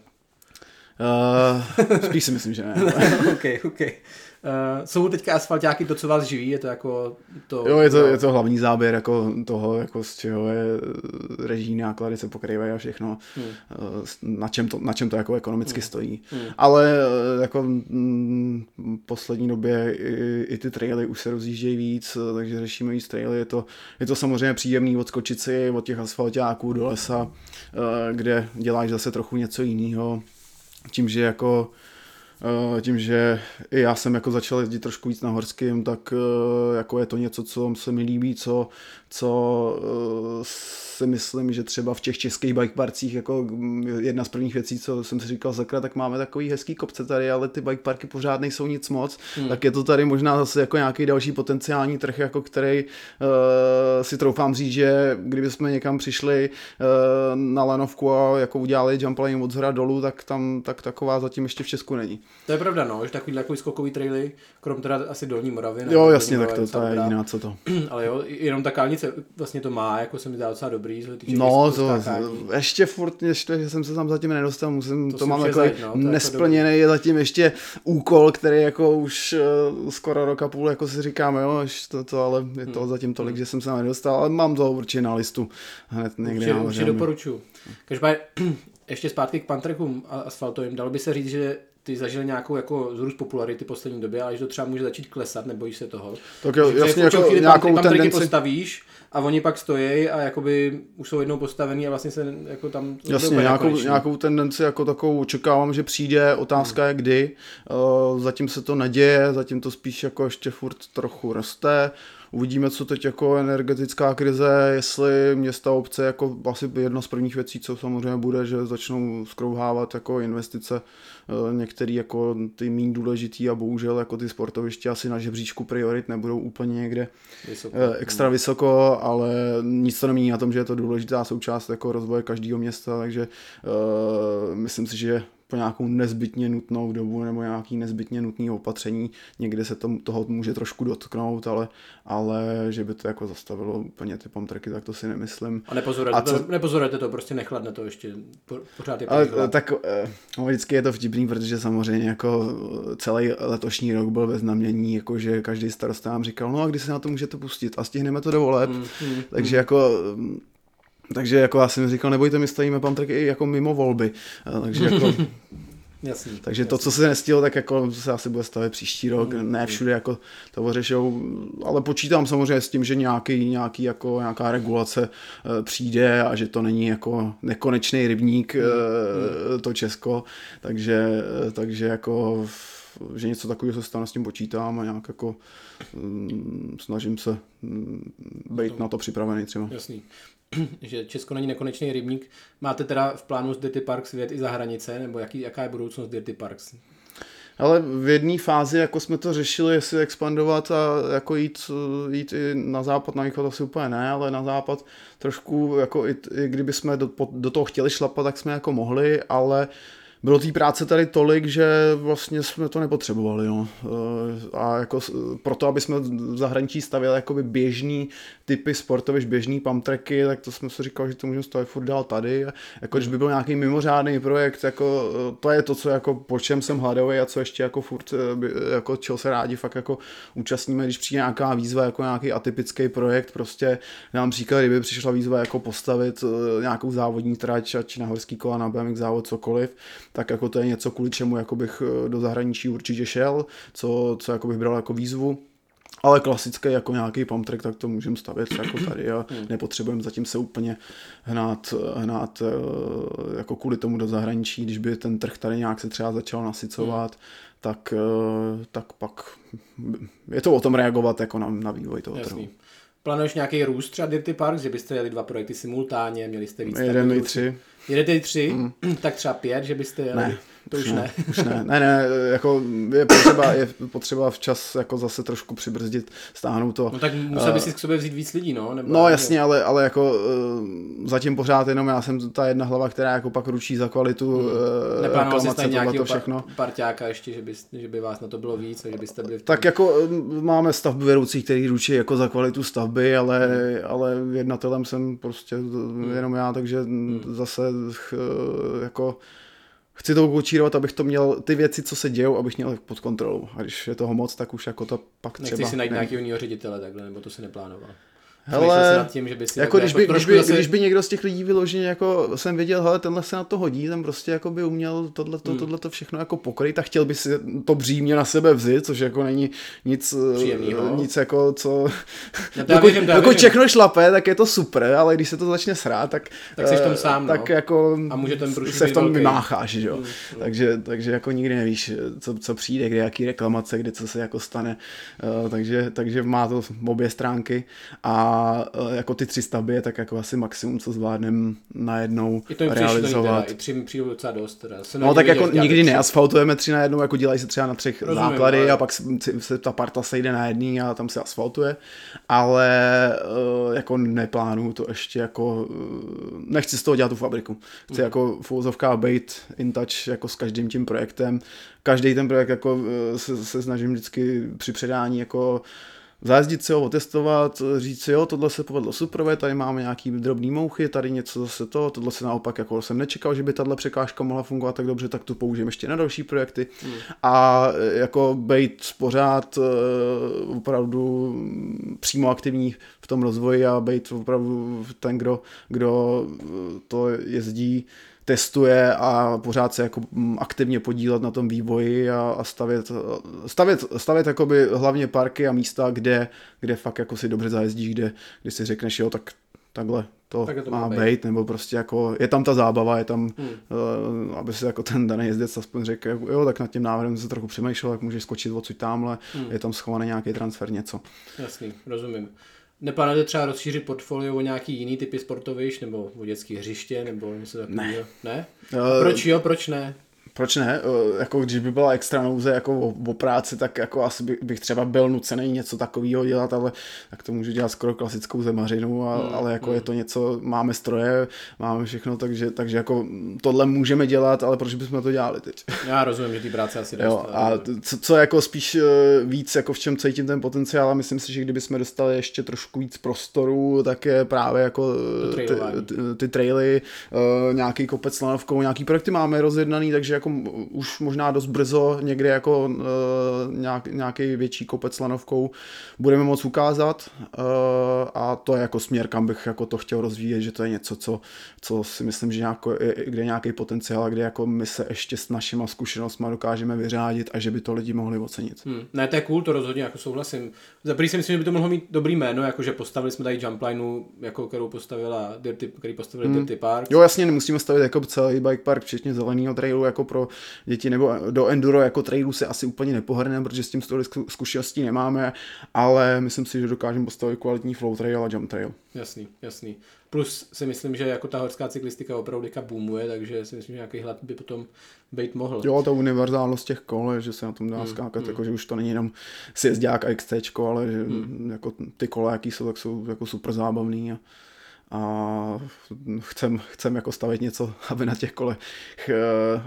Uh, spíš si myslím, že ne. ok, ok. Uh, jsou teďka asfaltáky to, co vás živí? Je to jako to... Jo, je to, je to hlavní záběr jako toho, jako z čeho je režijní náklady se pokrývají a všechno, hmm. uh, na, čem to, na čem to jako ekonomicky hmm. stojí. Hmm. Ale jako m, poslední době i, i ty traily už se rozjíždějí víc, takže řešíme víc traily. Je to, je to samozřejmě příjemný odskočit si od těch asfaltáků do lesa, uh, kde děláš zase trochu něco jiného tím, že jako eh, tím, že i já jsem jako začal jezdit trošku víc na horským, tak eh, jako je to něco, co se mi líbí, co, co eh, si myslím, že třeba v těch českých bike parcích jako jedna z prvních věcí, co jsem si říkal zakra, tak máme takový hezký kopce tady, ale ty bike parky pořád nejsou nic moc, hmm. tak je to tady možná zase jako nějaký další potenciální trh, jako který uh, si troufám říct, že kdyby jsme někam přišli uh, na lanovku a jako udělali jump lane od zhora dolů, tak tam tak taková zatím ještě v Česku není. To je pravda, no, že takový, takový skokový traily, krom teda asi Dolní Moravy. Jo, jasně, tak to, to je jiná, co to. ale jo, jenom ta kálnice vlastně to má, jako se mi dá docela dobrý týče No, to, ještě furt, ještě, že jsem se tam zatím nedostal, musím, to, to mám takový no, nesplněný, je zatím ještě úkol, který jako už uh, skoro rok a půl, jako si říkám, jo, to, to, ale je to hmm. zatím tolik, hmm. že jsem se nedostal, ale mám to určitě na listu hned někde. Určitě, určitě doporučuji. Každopádně ještě zpátky k pantrekům asfaltovým, dalo by se říct, že ty zažil nějakou jako zrůst popularity poslední době, ale že to třeba může začít klesat, nebojíš se toho. Tak jo, jasně, jako, jako nějakou tendenci. postavíš a oni pak stojí a jakoby už jsou jednou postavený a vlastně se jako tam... Jasně, nějakou, nějakou tendenci jako takovou očekávám, že přijde, otázka hmm. je kdy. Uh, zatím se to neděje, zatím to spíš jako ještě furt trochu roste. Uvidíme, co teď jako energetická krize, jestli města obce jako asi jedno z prvních věcí, co samozřejmě bude, že začnou skrouhávat jako investice eh, některé jako ty méně důležitý a bohužel jako ty sportoviště asi na žebříčku priorit nebudou úplně někde vysoko. Eh, extra vysoko, ale nic to nemění na tom, že je to důležitá součást jako rozvoje každého města, takže uh, myslím si, že po nějakou nezbytně nutnou dobu nebo nějaký nezbytně nutný opatření. Někde se to, toho může trošku dotknout, ale, ale že by to jako zastavilo úplně ty pamtrky, tak to si nemyslím. A nepozorujete, a co... to, nepozorujete to, prostě nechladne to ještě, pořád je ale, tak no, vždycky je to vtipný, protože samozřejmě jako celý letošní rok byl ve znamení, jako že každý starosta nám říkal, no a kdy se na to můžete pustit a stihneme to do voleb, mm, mm, takže mm. jako takže jako já jsem říkal, nebojte, my stavíme pamtrky i jako mimo volby. Takže jako, Jasný, Takže jasný. to, co se nestihlo, tak jako se asi bude stavit příští rok. Mm, ne všude jako to řešou, ale počítám samozřejmě s tím, že nějaký, nějaký jako, nějaká regulace e, přijde a že to není jako nekonečný rybník mm, e, to Česko. Takže, e, takže jako že něco takového se stane, s tím počítám a nějak jako mm, snažím se mm, být na to připravený třeba. Jasný. že Česko není nekonečný rybník. Máte teda v plánu z Dirty Parks vyjet i za hranice, nebo jaký, jaká je budoucnost Dirty Parks? Ale v jedné fázi jako jsme to řešili, jestli expandovat a jako jít, jít i na západ, na východ asi úplně ne, ale na západ trošku, jako i, i kdyby jsme do, do toho chtěli šlapat, tak jsme jako mohli, ale uh, bylo té práce tady tolik, že vlastně jsme to nepotřebovali. No. A jako proto, aby jsme v zahraničí stavěli jakoby běžný typy sportovišť, běžný pamtreky, tak to jsme si říkali, že to můžeme stavit furt dál tady. Jako, když by byl nějaký mimořádný projekt, jako, to je to, co jako, po čem jsem hladový a co ještě jako furt, jako, čeho se rádi fakt jako účastníme, když přijde nějaká výzva, jako nějaký atypický projekt, prostě nám příklad, kdyby přišla výzva jako postavit nějakou závodní trať, ať na horský kola, na BMX závod, cokoliv, tak jako to je něco, kvůli čemu jako bych eh, do zahraničí určitě šel, co, co jako bych bral jako výzvu. Ale klasický jako nějaký pump track, tak to můžeme stavět jako tady a hmm. nepotřebujeme zatím se úplně hnát, hnát eh, jako kvůli tomu do zahraničí, když by ten trh tady nějak se třeba začal nasycovat, hmm. tak, eh, tak pak je to o tom reagovat jako na, na vývoj toho Jasný. trhu. Plánuješ nějaký růst třeba Dirty Park, že byste jeli dva projekty simultánně, měli jste víc? Jeden i tři. Jedete tři, mm. tak třeba pět, že byste jeli? Ne, to už, už ne. Už ne, ne, ne, jako je potřeba, je potřeba včas jako zase trošku přibrzdit, stáhnout to. No tak musel bys si k sobě vzít víc lidí, no? Nebo no jasně, ale, ale jako uh, zatím pořád jenom já jsem ta jedna hlava, která jako pak ručí za kvalitu hmm. uh, Neplánoval jsi nějakého všechno. parťáka ještě, že by, že by vás na to bylo víc, že byste byli v tom... Tak jako máme stavby vedoucí, který ručí jako za kvalitu stavby, ale, hmm. ale jednatelem jsem prostě hmm. jenom já, takže hmm. zase uh, jako chci to kočírovat, abych to měl, ty věci, co se dějou, abych měl pod kontrolou. A když je toho moc, tak už jako to pak Nechci třeba... si najít nějakého ředitele takhle, nebo to si neplánoval. Hele, nad tím, že by si jako když, by, jako když, by, zase... když by někdo z těch lidí vyloženě jako jsem věděl, hele, tenhle se na to hodí, ten prostě jako by uměl tohleto, hmm. tohleto všechno jako pokryt a chtěl by si to břímě na sebe vzít, což jako není nic, Příjemnýho. nic jako co, no dokud, věřím, dokud všechno šlape, tak je to super, ale když se to začne srát, tak, tak jsi v tom sám, tak no. jako a může ten se v tom velký. vymácháš, jo. Hmm. Takže, takže jako nikdy nevíš, co, co přijde, kde jaký reklamace, kdy co se jako stane, uh, takže, takže má to obě stránky a uh, jako ty tři stavby je tak jako asi maximum, co zvládneme najednou I to realizovat. Teda, I tři mi přijde docela dost. Teda. no tak jako nikdy neasfaltujeme tři na jednou, jako dělají se třeba na třech Rozumím, základy ale... a pak se ta parta sejde na jedný a tam se asfaltuje, ale uh, jako neplánuju to ještě jako, uh, nechci z toho dělat tu fabriku. Chci mm. jako v úzovkách být in touch jako s každým tím projektem. Každý ten projekt jako se, se snažím vždycky při předání jako zajezdit si ho, otestovat, říct si, jo, tohle se povedlo super, tady máme nějaký drobný mouchy, tady něco zase to, tohle se naopak, jako jsem nečekal, že by tahle překážka mohla fungovat tak dobře, tak tu použijeme ještě na další projekty hmm. a jako být pořád uh, opravdu přímo aktivní v tom rozvoji a být opravdu ten, kdo, kdo to jezdí testuje a pořád se jako mm, aktivně podílet na tom vývoji a, a stavět, stavět, stavět jakoby hlavně parky a místa, kde, kde fakt jako si dobře zajezdíš, kde, kde si řekneš, jo, tak takhle to, Tak to má být. být. nebo prostě jako je tam ta zábava, je tam, hmm. uh, aby si jako ten daný jezdec aspoň řekl, jako, jo, tak nad tím návrhem se trochu přemýšlel, jak můžeš skočit odsud tamhle, hmm. je tam schovaný nějaký transfer, něco. Jasný, rozumím. Neplánujete třeba rozšířit portfolio o nějaký jiný typy sportovišť, nebo o dětské hřiště, nebo něco takového? Ne. ne? Eh, proč jo, proč ne? Proč ne? Eh, Jako když by byla extra nouze jako o, o práci, tak jako asi bych, bych třeba byl nucený něco takového dělat, ale tak to můžu dělat skoro klasickou zemařinu, a, Hmm, ale jako je to něco, máme stroje, máme všechno, takže, takže jako tohle můžeme dělat, ale proč bychom to dělali teď? Já rozumím, že ty práce asi Jo, a co, co jako spíš eh, víc, jako v čem cítím ten potenciál a myslím si, že kdybychom dostali ještě trošku víc prostoru, tak je právě jako eh, ty, ty, ty traily, nějaký kopec lanovkou, nějaký projekty máme rozjednaný, takže jako m- už možná dost brzo někde jako uh, nějak, nějaký větší kopec s lanovkou budeme moc ukázat uh, a to je jako směr, kam bych jako to chtěl rozvíjet, že to je něco, co, co si myslím, že nějako, kde je nějaký potenciál a kde jako my se ještě s našima zkušenostmi dokážeme vyřádit a že by to lidi mohli ocenit. Hmm. Ne, to je cool, to rozhodně jako souhlasím. Za si myslím, že by to mohlo mít dobrý jméno, jakože postavili jsme tady jumplineu, jako kterou postavila Dirty, který postavili hmm. Dirty Park. Jo, jasně, nemusíme stavit jako celý bike park, včetně zeleného trailu jako pro děti, nebo do enduro jako trailu se asi úplně nepohrneme, protože s tím tolik zku- zkušeností nemáme, ale myslím si, že dokážeme postavit kvalitní flow trail a jump trail. Jasný, jasný. Plus si myslím, že jako ta horská cyklistika opravdu teďka boomuje, takže si myslím, že nějaký hlad by potom být mohl. Jo, ta univerzálnost těch kol, že se na tom dá skákat, jako, že už to není jenom sjezdák a XT, ale že jako ty kola, jaký jsou, tak jsou jako super zábavný a, a chcem, chcem jako stavit něco, aby na těch kolech, eh,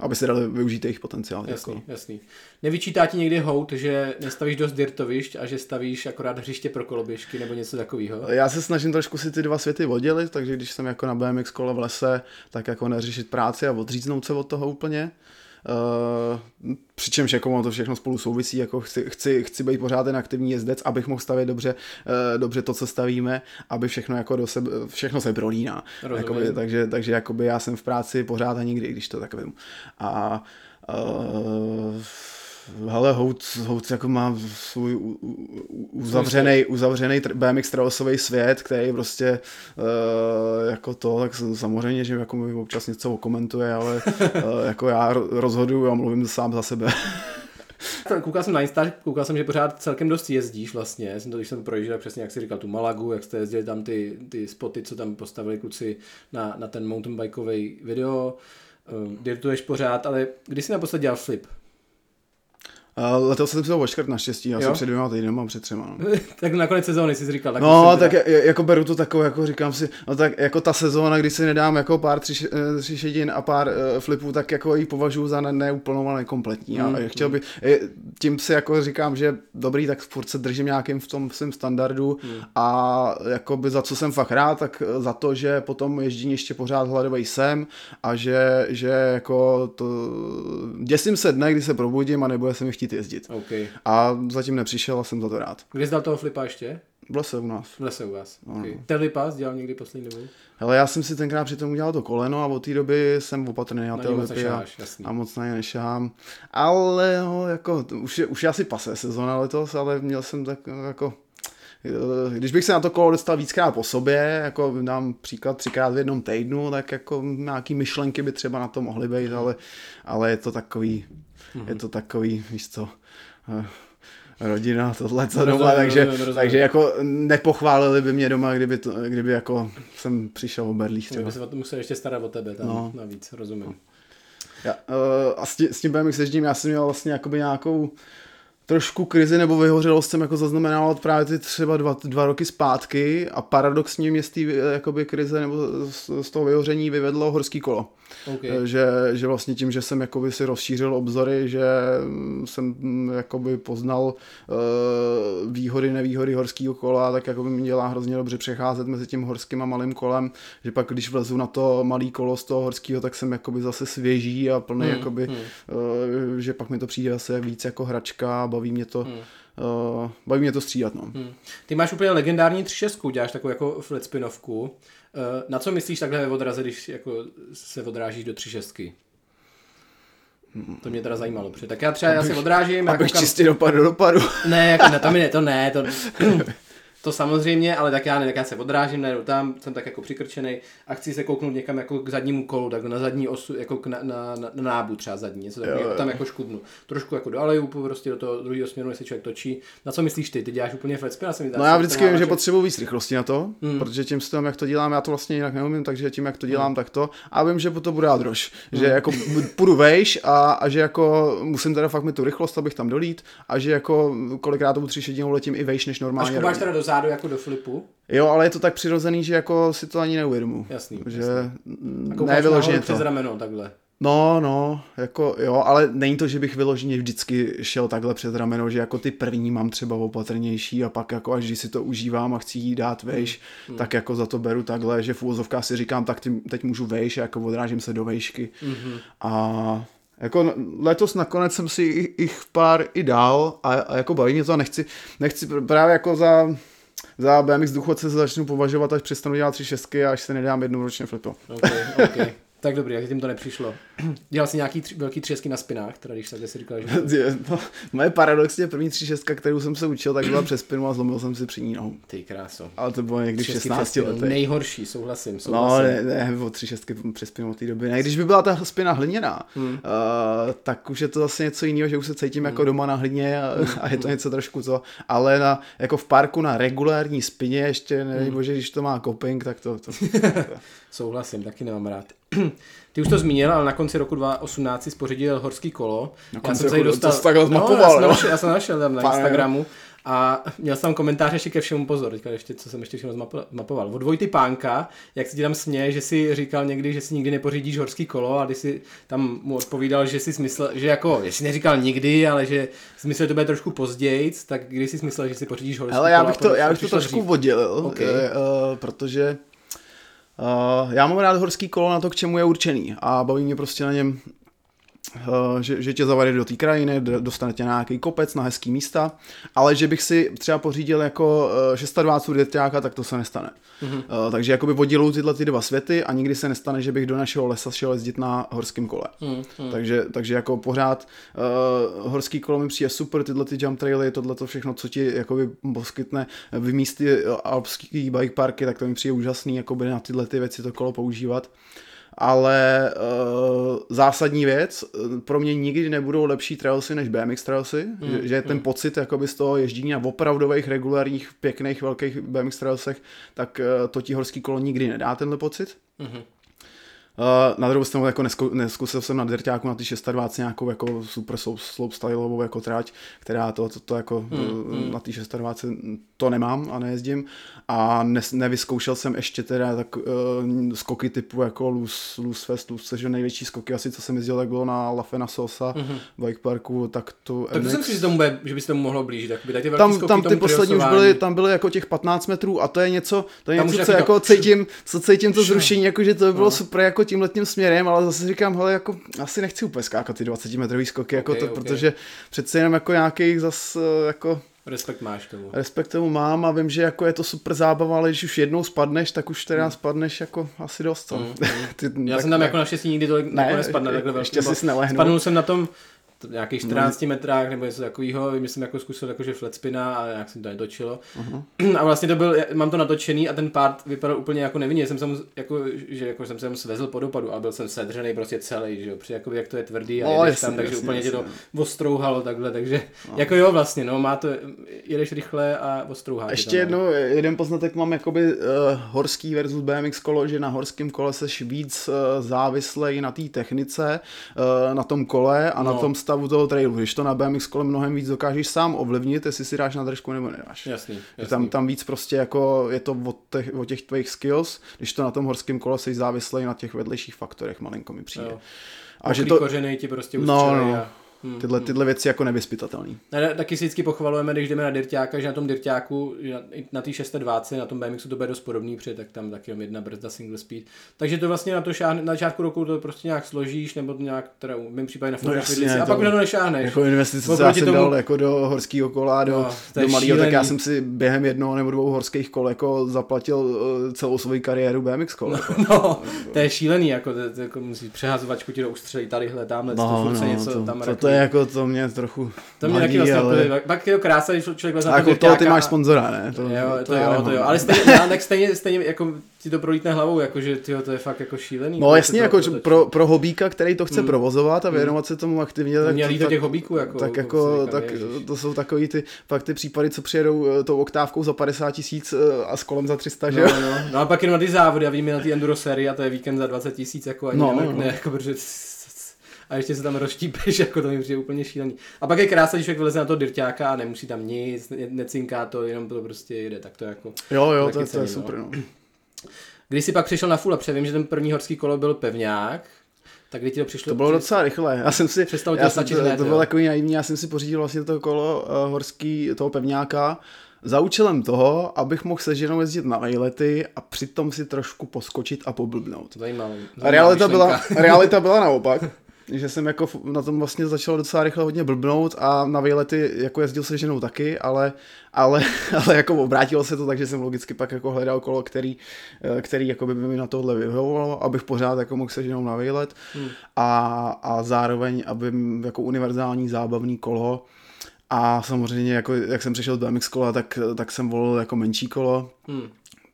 aby se dali využít jejich potenciál. Jasný, Jako. jasný. Nevyčítá ti někdy hout, že nestavíš dost dirtovišť a že stavíš akorát hřiště pro koloběžky nebo něco takového? Já se snažím trošku si ty dva světy oddělit, takže když jsem jako na BMX kole v lese, tak jako neřešit práci a odříznout se od toho úplně. Uh, přičemž jako ono to všechno spolu souvisí, jako chci, chci, chci být pořád ten aktivní jezdec, abych mohl stavět dobře, uh, dobře to, co stavíme, aby všechno jako do sebe, všechno se prolíná. Jakoby, takže, takže jakoby já jsem v práci pořád a nikdy, když to tak vím. A uh, Hele, Hout, Hout jako má svůj u- u- u- uzavřený, uzavřený BMX trailsový svět, který prostě uh, jako to, tak samozřejmě, že jako mi občas něco okomentuje, ale uh, jako já ro- rozhoduju a mluvím sám za sebe. Koukal jsem na Insta, koukal jsem, že pořád celkem dost jezdíš vlastně. Já jsem to, když jsem projížděl přesně, jak jsi říkal, tu Malagu, jak jste jezdili tam ty, ty spoty, co tam postavili kluci na, na ten mountainbikeový video. Um, dirtuješ pořád, ale kdy jsi naposled dělal flip? Uh, letos jsem si to očkrt naštěstí, já Jo? jsem před dvěma týdnama, před třema. No. tak nakonec sezóny jsi říkal. Tak No, tak teda- je- jako beru to takovou, jako říkám si, no tak jako ta sezóna, kdy si nedám jako pár tři, eh, tři šedin a pár uh, flipů, tak jako ji považuji za ne- neúplnou a nekompletní. Mm, A chtěl by, eh, tím si jako říkám, že dobrý, tak furt se držím nějakým v tom svém standardu Mm. a jako by za co jsem fakt rád, tak za to, že potom ježdění ještě pořád hladový jsem a že, že jako to, děsím se dne, kdy se probudím a nebude se mi chtít jezdit. OK. A zatím nepřišel a jsem za to rád. Kdy jsi dal toho flipa ještě? V lese u nás. V lese u vás. Okay. Telvipas dělal někdy poslední dobu? Hele, já jsem si tenkrát přitom udělal to koleno a od té doby jsem opatrný na Na ty lipy a, a moc na ně nešahám. Ale no, jako, už je, už je asi pase sezona letos, ale měl jsem tak jako... eh, Když bych se na to kolo dostal víckrát po sobě, jako dám příklad třikrát v jednom týdnu, tak jako nějaký myšlenky by třeba na to mohly být, ale, ale je to takový, Mhm. je to takový, víš co, eh, rodina, tohle co Rozumím, doma, takže, rozumím, rozumím. takže jako nepochválili by mě doma, kdyby, to, kdyby jako jsem přišel o berlích. Kdyby se o to musel ještě starat o tebe tam No. navíc, rozumím. Já, uh, a s, tí, s tím BMX ježdím, já jsem měl vlastně jakoby nějakou trošku krizi nebo vyhořelost jsem jako zaznamenal od právě ty třeba dva, dva roky zpátky a paradoxně mě z té eh, jakoby krize nebo z, z toho vyhoření vyvedlo horský kolo. OK. Eh, Že, že vlastně tím, že jsem jakoby si rozšířil obzory, že mm, jsem mm, jakoby poznal uh, výhody, nevýhody horského kola, tak jakoby mi dělá hrozně dobře přecházet mezi tím horským a malým kolem, že pak když vlezu na to malý kolo z toho horského, tak jsem jakoby zase svěží a plný Hmm, jakoby, hmm. uh, že pak mi to přijde zase víc jako hračka, baví mě to, Hmm. uh, baví mě to střídat, no. Hmm. Ty máš úplně legendární 3.6, děláš takovou jako flat spinovku. Eh, Na co myslíš takhle ve odraze, když jako se odrážíš do 3.6? To mě teda zajímalo. Protože tak já třeba já se odrážím. Abych koukám- čistě dopadl do dopadu. Ne, jako ne, to mi ne, to ne, to... to samozřejmě, ale tak já ne, tak já se odrážím, najedu tam, jsem tak jako přikrčený a chci se kouknout někam jako k zadnímu kolu, tak na zadní osu, jako k na, na, na, na nábu třeba zadní, něco takového, tam jako škubnu. Trošku jako do aleju, prostě do toho druhého směru, jestli člověk točí. Na co myslíš ty? Ty děláš úplně flecpy? Já no já vždycky vím, že potřebuji víc rychlosti na to, hmm. protože tím systémem, jak to dělám, já to vlastně jinak neumím, takže tím, jak to dělám, hmm. tak to. A vím, že to bude drož. Hmm. Že jako půjdu vejš a, a, že jako musím teda fakt mít tu rychlost, abych tam dolít a že jako kolikrát to tři šedinou letím i vejš než normálně. A zádu jako do flipu? Jo, ale je to tak přirozený, že jako si to ani neuvědomu. Jasný. Že jasný. ne vyloženě to. přes rameno takhle. No, no, jako jo, ale není to, že bych vyloženě vždycky šel takhle před rameno, že jako ty první mám třeba opatrnější a pak jako až když si to užívám a chci jí dát vejš, mm. tak jako za to beru takhle, že v úvozovkách si říkám, tak teď můžu vejš a jako odrážím se do vejšky. Mm-hmm. A jako letos nakonec jsem si jich pár i dal a, a jako baví mě to a nechci, nechci právě jako za za BMX důchodce se začnu považovat, až přestanu dělat tři šestky a až se nedám jednou ročně flipo. Okay, okay. Tak dobrý, jak tím to nepřišlo. Dělal jsi nějaký tři, velký třesky na spinách, teda když takhle si říkal, že... no, moje paradoxně první tři šestka, kterou jsem se učil, tak byla přes spinu a zlomil jsem si při ní nohu. Ty kráso. Ale to bylo někdy v 16 letech. Nejhorší, souhlasím, souhlasím. No, ne, ne, o tři šestky přes spinu od té doby. Ne, když by byla ta spina hliněná, hmm. uh, tak už je to zase něco jiného, že už se cítím jako hmm. jako doma na hlině a, hmm. a je to něco trošku co. Ale na, jako v parku na regulární spině, ještě nevím, hmm. bože, když to má coping, tak to... to, to, to. souhlasím, taky nemám rád. Ty už to zmínil, ale na konci roku 2018 si spořídil horský kolo. Na konci já jsem roku, dostal... to takhle zmapoval, no, já, jsem našel, já jsem našel tam na Pane. Instagramu. A měl jsem tam komentáře ještě ke všemu pozor, teďka ještě, co jsem ještě všechno zmapoval. Od Vojty Pánka, jak se ti tam směje, že si říkal někdy, že si nikdy nepořídíš horský kolo a když si tam mu odpovídal, že si smysl, že jako, jestli neříkal nikdy, ale že smysl to bude trošku později, tak když si smyslel, že si pořídíš horský Ale já bych to, já bych to trošku dřív. oddělil, okay. uh, protože Uh, já mám rád horský kolo na to, k čemu je určený a baví mě prostě na něm že, že tě zavede do té krajiny, dostane tě na nějaký kopec, na hezký místa, ale že bych si třeba pořídil jako 26 děťáka, tak to se nestane. Mm-hmm. Takže jakoby odděluju tyhle ty dva světy a nikdy se nestane, že bych do našeho lesa šel jezdit na horském kole. Mm-hmm. Takže, takže jako pořád uh, horský kolo mi přijde super, tyhle ty jump traily, tohle to všechno, co ti jakoby poskytne v místě alpský bike parky, tak to mi přijde úžasný, jakoby na tyhle ty věci to kolo používat ale uh, zásadní věc, pro mě nikdy nebudou lepší trailsy než BMX trailsy, mm, že, že ten mm. pocit jakoby z toho ježdění na opravdových, regulárních, pěkných, velkých BMX trailsech, tak uh, to ti horský kolo nikdy nedá tenhle pocit. Mm-hmm. Uh, na druhou stranu jako nesku, neskusil jsem na Dirťáku na ty 26 nějakou jako super slope styleovou jako trať, která to, to, to jako mm, mm. na ty 26 to nemám a nejezdím a ne, nevyzkoušel jsem ještě teda tak uh, skoky typu jako Loose, loose Fest, loose, je největší skoky asi, co jsem jezdil, tak bylo na Lafena Sosa mm-hmm. bike parku, tak to Tak to jsem si, že, tomu bude, že by se tomu mohlo blížit, tak by ty tam, skoky tam ty poslední už byly, tam byly jako těch 15 metrů a to je něco, to je tam něco, co jako to... cítím, co cítím to zrušení, jako že to by bylo no. super jako tímhle tím směrem, ale zase říkám, hele, jako asi nechci úplně skákat ty 20 metrový skoky, jako okay, to, okay. protože přece jenom jako nějakých zase jako Respekt máš tomu. Respekt tomu mám a vím, že jako je to super zábava, ale když už jednou spadneš, tak už teda mm. spadneš jako asi dost. Mm, mm. Ty, Já tak, jsem tam ne, jako naštěstí nikdy tolik ne, nespadne takhle Ještě si nelehnul. Spadnul jsem na tom nějakých 14 no. metrách nebo něco takového, jsem jako zkusil jakože flat spina a jak jsem to netočilo. Uh-huh. A vlastně to byl, mám to natočený a ten part vypadal úplně jako nevinně, jsem se mu, jako, že jako jsem se mu svezl po dopadu a byl jsem sedřený prostě celý, že jo, při jako jak to je tvrdý a no, jedeš jasný, tam, takže jasný, úplně jasný, tě to no. ostrouhalo takhle, takže no. jako jo vlastně, no, má to, jedeš rychle a ostrouhá. Ještě jednou, jeden poznatek mám jakoby uh, horský versus BMX kolo, že na horském kole seš víc uh, závislej na té technice, uh, na tom kole a no. na tom stavu stavu toho trailu, když to na BMX kole mnohem víc dokážeš sám ovlivnit, jestli si dáš na držku nebo nedáš. Jasný, jasný. Tam, tam víc prostě jako je to o těch, o těch tvých skills, když to na tom horském kole jsi závislý na těch vedlejších faktorech, malinko mi přijde. Jo. A že to... kořeny ti prostě no, no. A tyhle, hmm. tyhle věci jako nevyspytatelný. Ne, taky si vždycky pochvalujeme, když jdeme na dirťáka, že na tom dirťáku, na, na té 620, na tom BMXu to bude dost podobný, protože tak tam taky jedna brzda single speed. Takže to vlastně na to šáhne, na začátku roku to prostě nějak složíš, nebo to nějak, teda v mém případě na no jasně, a pak už na to nešáhneš. Jako investice, co já jsem tomu... dal jako do horského kola, do, no, do malého, tak já jsem si během jednoho nebo dvou horských kol jako zaplatil eh, celou svou kariéru BMX kol. No, jako. no, to je šílený, jako, to, to, jako musíš přehazovat ti do ústřelí, tadyhle, tamhle, no, to, no, něco to, tam to, to, je jako, to mě trochu To mě taky vlastně ale... Pak je to krása, když člověk vezme A jako toho ty máš sponzora, ne? To, jo, to, já jo, to jo, ale stejně, já, tak stejně, stejně jako ti to prolítne hlavou, jako že tyjo, to je fakt jako šílený. No jasně, jako točí. pro, pro hobíka, který to chce Hmm. provozovat a věnovat se tomu aktivně, tak, Měl jít do tak, těch hobíků, jako, tak jako, říkám, tak to jsou takový ty, fakt ty případy, co přijedou eh, tou oktávkou za 50 tisíc eh, a s kolem za 300, že No, jo? no, no a pak jenom na ty závody a vidíme na ty enduro série a to je víkend za 20 tisíc, jako ani No, no, no. ne, jako protože a ještě se tam rozštípeš, jako to mi přijde úplně šílený. A pak je krása, když člověk vyleze na to dirťáka a nemusí tam nic, ne- necinká to, jenom to prostě jede, tak to jako... Jo, jo, to, je- to je no. super, no. Když jsi pak přišel na full upře, vím, že ten první horský kolo byl pevňák, tak kdy ti to přišlo? To bylo docela rychle. Já jsem si, Přestalo tě já to jsem, to, hned, to jo. bylo takový naivní, já jsem si pořídil vlastně to kolo uh, horský, toho pevňáka, za účelem toho, abych mohl se ženou jezdit na vejlety a přitom si trošku poskočit a poblbnout. Zajímavé. A realita byla, realita byla naopak. Že jsem jako na tom vlastně začal docela rychle hodně blbnout a na výlety jako jezdil se ženou taky, ale, ale, ale jako obrátilo se to tak, že jsem logicky pak jako hledal kolo, který, eh, který jako by mi na tohle vyhovovalo, abych pořád jako mohl se ženou na výlet Hmm. a, a zároveň, aby jako univerzální zábavní kolo a samozřejmě, jako, jak jsem přišel do BMX kola, tak, tak jsem volil jako menší kolo, Hmm.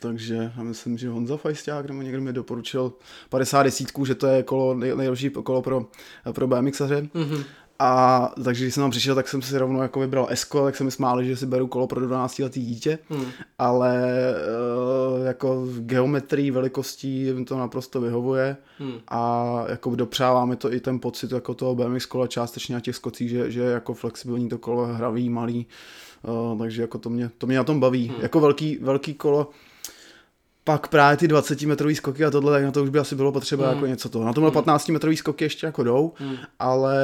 Takže já myslím, že Honza Fajsták nebo někdo mi doporučil 50 desítku, že to je kolo, nej, nejlepší kolo pro, pro BMXaře. Mhm. A takže když jsem tam přišel, tak jsem si rovnou jako vybral Esko, tak se mi smáli, že si beru kolo pro 12 letý dítě, Hmm. ale uh, jako v geometrii velikostí mi to naprosto vyhovuje Hmm. a jako dopřává mi to i ten pocit jako toho BMX kola částečně na těch skocích, že, že je jako flexibilní to kolo, hravý, malý, uh, takže jako to mě, to mě na tom baví. Hmm. Jako velký, velký kolo, pak právě ty 20 metrový skoky a tohle, tak na to už by asi bylo potřeba Hmm. jako něco toho. Na tomhle 15 metrový skoky ještě jako jdou, Hmm. ale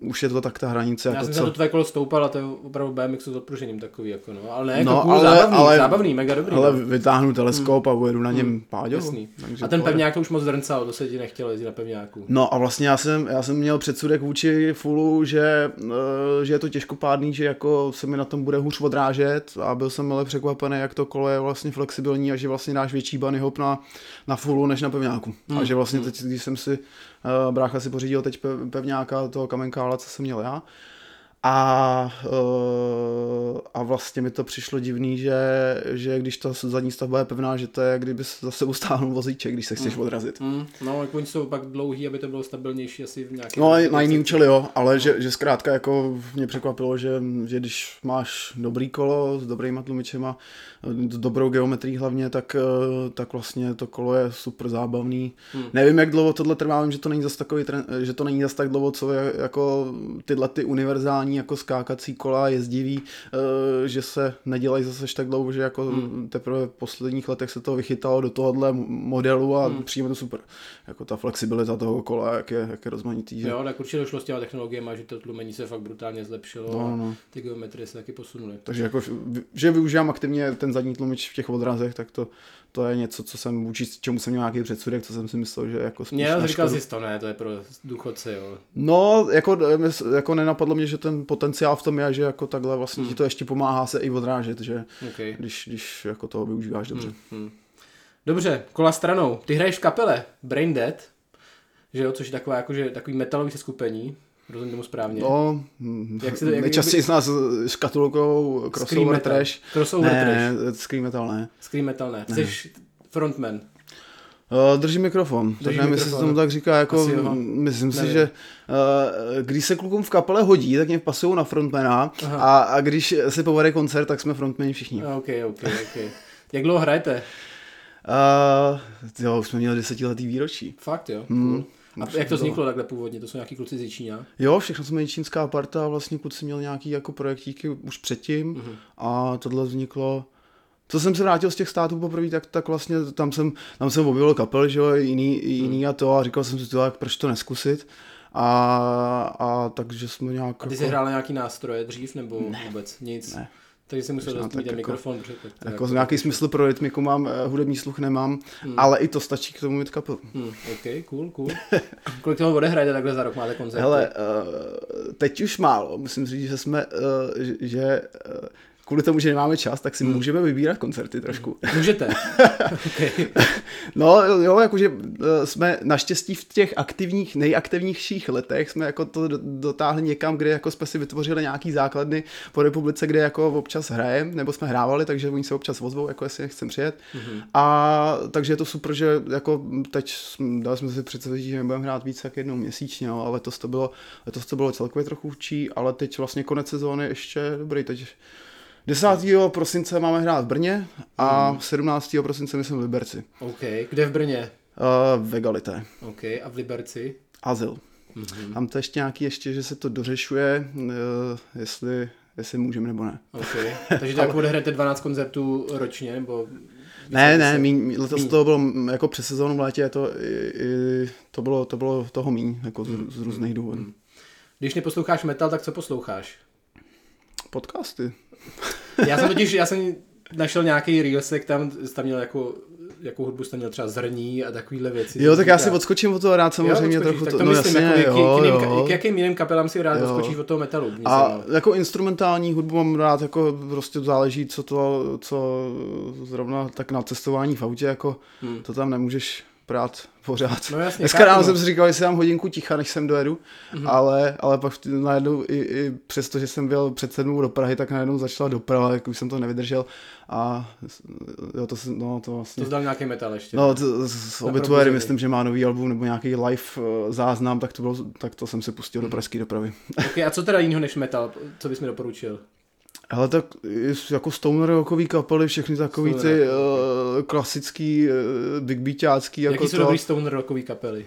už je to tak ta hranice, Já jako jsem se co. to tvé kolo stoupal a to je opravdu BMXu s odpružením takový, jako no. Ale ne, jako No, cool, ale- zábavný, ale- zábavný, mega dobrý. Ale no. vytáhnu teleskop a ujedu na něm. Jasný. takže A ten pevňák to už moc drncal, to se ti nechtělo jezdit na pevňáku. No a vlastně já jsem, já jsem měl předsudek vůči Fullu, že, eh, že je to těžkopádný, že jako se mi na tom bude hůř odrážet a byl jsem ale překvapený, jak to kolo je vlastně flexibilní a že vlastně dáš větší bunny hop na, na Fullu než na pevňáku. Hmm. A že vlastně teď, když jsem si, uh, brácha si pořídil teď pe- pevňáka toho kamenkála, co jsem měl já, a, uh, a vlastně mi to přišlo divný, že, že když ta zadní stavba je pevná, že to je, kdyby se zase ustáhnul vozíček, když se chceš Hmm. odrazit. Mm, no, jako oni jsou pak dlouhý, aby to bylo stabilnější asi v nějakém... No na jiný účely jo, ale No. že, že zkrátka jako mě překvapilo, že, že když máš dobrý kolo s dobrýma tlumičema, dobrou geometrií hlavně, tak, eh, tak vlastně to kolo je super zábavný. Hmm. Nevím, jak dlouho tohle trvá, vím, že to není zas takový, tren- že to není zas tak dlouho, co je jako tyhle ty univerzální jako skákací kola jezdivý, eh, že se nedělají zase tak dlouho, že jako Hmm. teprve v posledních letech se to vychytalo do tohohle modelu a Hmm. přijme to super. Jako ta flexibilita toho kola, jak je, jak je rozmanitý. Že? Jo, tak určitě došlo s těma technologiemi, že to tlumení se fakt brutálně zlepšilo No, a no. ty geometrie se taky posunuly. Takže jako, že využívám aktivně ten zadní tlumič v těch odrazech, tak to, to je něco, co jsem vůči čemu jsem měl nějaký předsudek, co jsem si myslel, že jako spíš Mě na říkal jsi to, ne, to je pro důchodce, jo. No, jako, jako nenapadlo mě, že ten potenciál v tom je, že jako takhle vlastně Hmm. ti to ještě pomáhá se i odrážet, že Okay. když, když jako to využíváš dobře. Hmm, hmm. Dobře, kola stranou. Ty hraješ v kapele Brain Dead, že jo, což je taková, jakože, takový metalový seskupení, rozumím tomu správně. No, Jak jak se to- jak- nejčastěji z nás škatulkou Scream crossover metal. trash. Crossover ne, trash. ne, scream metal ne. Scream metal ne. Jsi frontman. Uh, drží mikrofon, Drží tak nevím, jestli se mikrofon. tomu tak říká, jako Asi jo. myslím si, Nevím. že uh, když se klukům v kapele hodí, tak mě pasují na frontmana Aha. a, a když se povede koncert, tak jsme frontmeni všichni. Uh, OK, OK, OK. Jak dlouho hrajete? jo, už jsme měli desetiletý výročí. Fakt jo, Hmm, cool. A jak to vzniklo takhle původně? To jsou nějaký kluci z Jičína? Jo, všechno jsme čínská parta a vlastně kluci měl nějaký jako projektíky už předtím Mhm. a tohle vzniklo co jsem se vrátil z těch států poprvé, tak, tak vlastně tam jsem, tam jsem objevil kapel, že jo, jiný, jiný a to a říkal jsem si to, jak proč to neskusit. A, a takže jsme nějak... A ty jsi hrál na nějaký nástroje dřív nebo ne. vůbec nic? Ne. Takže jsi musel Možná dost mít tak ten jako- mikrofon. Jako jako- nějaký smysl pro rytmiku mám, eh, hudební sluch nemám, Hmm. ale i to stačí k tomu mít kapelu. Hmm, OK, cool, cool. Kolik toho odehrajete takhle za rok? Máte koncerty? Hele, uh, teď už málo, musím říct, že jsme, uh, že, kvůli tomu, že nemáme čas, tak si hmm. můžeme vybírat koncerty trošku. Můžete. okay. No jo, jakože eh, jsme naštěstí v těch aktivních, nejaktivnějších letech jsme jako to dotáhli někam, kde jako jsme si vytvořili nějaký základny po republice, kde jako občas hrajeme, nebo jsme hrávali, takže oni se občas ozvou, jako jestli chcem přijet. Mm-hmm. A takže je to super, že jako teď dali jsme si představit, že nebudeme hrát víc jak jednou měsíčně, ale letos to bylo, letos to bylo celkově trochu učí, ale teď vlastně konec sezóny ještě dobrý, teď 10. prosince máme hrát v Brně a hmm. 17. prosince myslím v Liberci. OK. Kde v Brně? Uh, Vegalité. OK. A v Liberci? Azyl. Mm-hmm. Tam to ještě nějaký, ještě, že se to dořešuje, uh, jestli, jestli můžeme nebo ne. OK. Takže tak odehrajete 12 koncertů ročně, nebo... Ne, ne, míň, letos míň. to bylo jako přes sezónu v létě, to, i, i, to, bylo, to bylo toho míň, jako z, z různých důvodů. Hmm. Když neposloucháš metal, tak co posloucháš? Podcasty. Já jsem totiž, já jsem našel nějaký reelsek, tam, tam měl jako jakou hudbu jste měl třeba zrní a takovýhle věci. Jo, tak já si odskočím od toho rád samozřejmě jo, trochu. Tak to, no myslím, jasně, jako, jo, k, jiným, jo. k jakým jiným kapelám si rád jo. odskočíš od toho metalu? A jsem, jako instrumentální hudbu mám rád, jako prostě záleží, co to, co zrovna tak na cestování v autě, jako hmm. to tam nemůžeš prát pořád. No jasně, Dneska ráno no. jsem si říkal, že si dám hodinku ticha, než sem dojedu, mm-hmm. ale, ale pak najednou i, i přesto, že jsem byl před sedmou do Prahy, tak najednou začala doprava, jak už jsem to nevydržel a jo, to, no, to vlastně... To zdal nějaký metal ještě. No, to, z Obituary myslím, že má nový album nebo nějaký live uh, záznam, tak to, bylo, tak to jsem si pustil mm-hmm. do mhm. pražské dopravy. Okay, a co teda jiného než metal, co bys mi doporučil? Ale tak jako stoner rockový kapely, všechny takový ty uh, klasický, uh, big beatácký. Jako Jaký jsou to... dobrý stoner rockový kapely?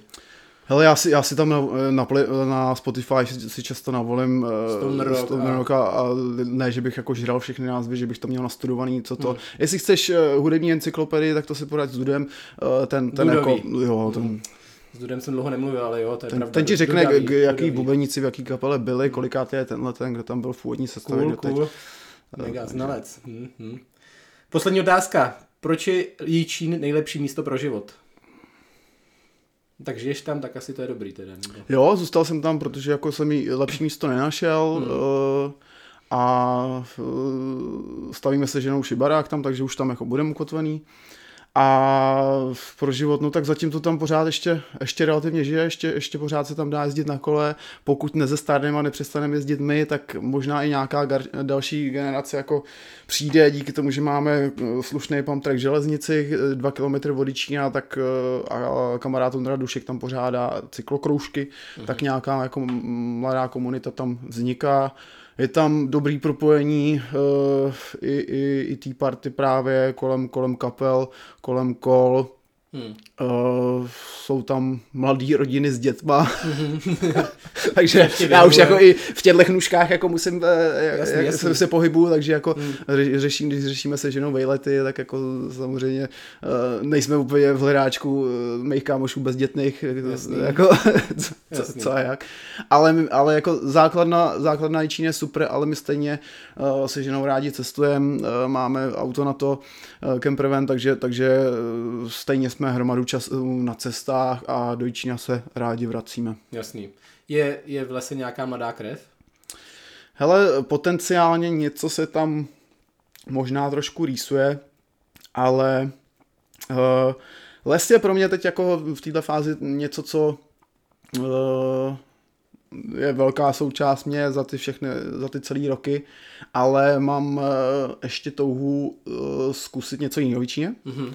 Hele, já si, já si tam na, na, na Spotify si často navolím Stoner, rock, Stoner rock a, a ne, že bych jako žral všechny názvy, že bych to měl nastudovaný, co to. Hmm. Jestli chceš hudební encyklopedii, tak to si poradit s Dudem. Ten, ten jako, jo, ten, hmm. S Dudem jsem dlouho nemluvil, ale jo, to je ten, pravda. Ten ti řekne, Dudaví, jaký Dudaví. bubeníci v jaký kapele byli, kolikátý je tenhle ten, kdo tam byl v původní sestavě. Cool, cool. Mega znalec. Hmm, hmm. Poslední otázka. Proč je Jíčín nejlepší místo pro život? Tak žiješ tam, tak asi to je dobrý teda. Nebo? Jo, zůstal jsem tam, protože jako jsem jí lepší místo nenašel hmm. uh, a uh, stavíme se ženou šibarák tam, takže už tam jako budeme ukotvený. A pro život, no tak zatím to tam pořád ještě, ještě relativně žije, ještě, ještě pořád se tam dá jezdit na kole. Pokud nezestárneme a nepřestaneme jezdit my, tak možná i nějaká gar- další generace jako přijde díky tomu, že máme eh, slušný pump track železnici, eh, dva kilometry vodičína, tak eh, a kamarád Ondra Dušek tam pořádá cyklokroužky, mhm. tak nějaká jako mladá komunita tam vzniká je tam dobrý propojení uh, i, i, i té party právě kolem, kolem kapel, kolem kol, Hmm. Uh, jsou tam mladý rodiny s dětma, takže já už jako i v těchto nůžkách jako musím, uh, jasný, jak jasný. se pohybu, takže jako hmm. řeším, když řešíme se ženou vejlety, tak jako samozřejmě uh, nejsme úplně v hledáčku uh, mých kámošů bezdětných, jako co, co, a jak. Ale, ale jako základna, základna Čín je super, ale my stejně uh, se ženou rádi cestujeme, uh, máme auto na to, uh, campervan, takže, takže stejně jsme hromadu času na cestách a do Čína se rádi vracíme. Jasný. Je, je v lese nějaká mladá krev? Hele, potenciálně něco se tam možná trošku rýsuje, ale uh, les je pro mě teď jako v této fázi něco, co uh, je velká součást mě za ty všechny, za ty celé roky, ale mám uh, ještě touhu uh, zkusit něco jiného v Číně. Mm-hmm.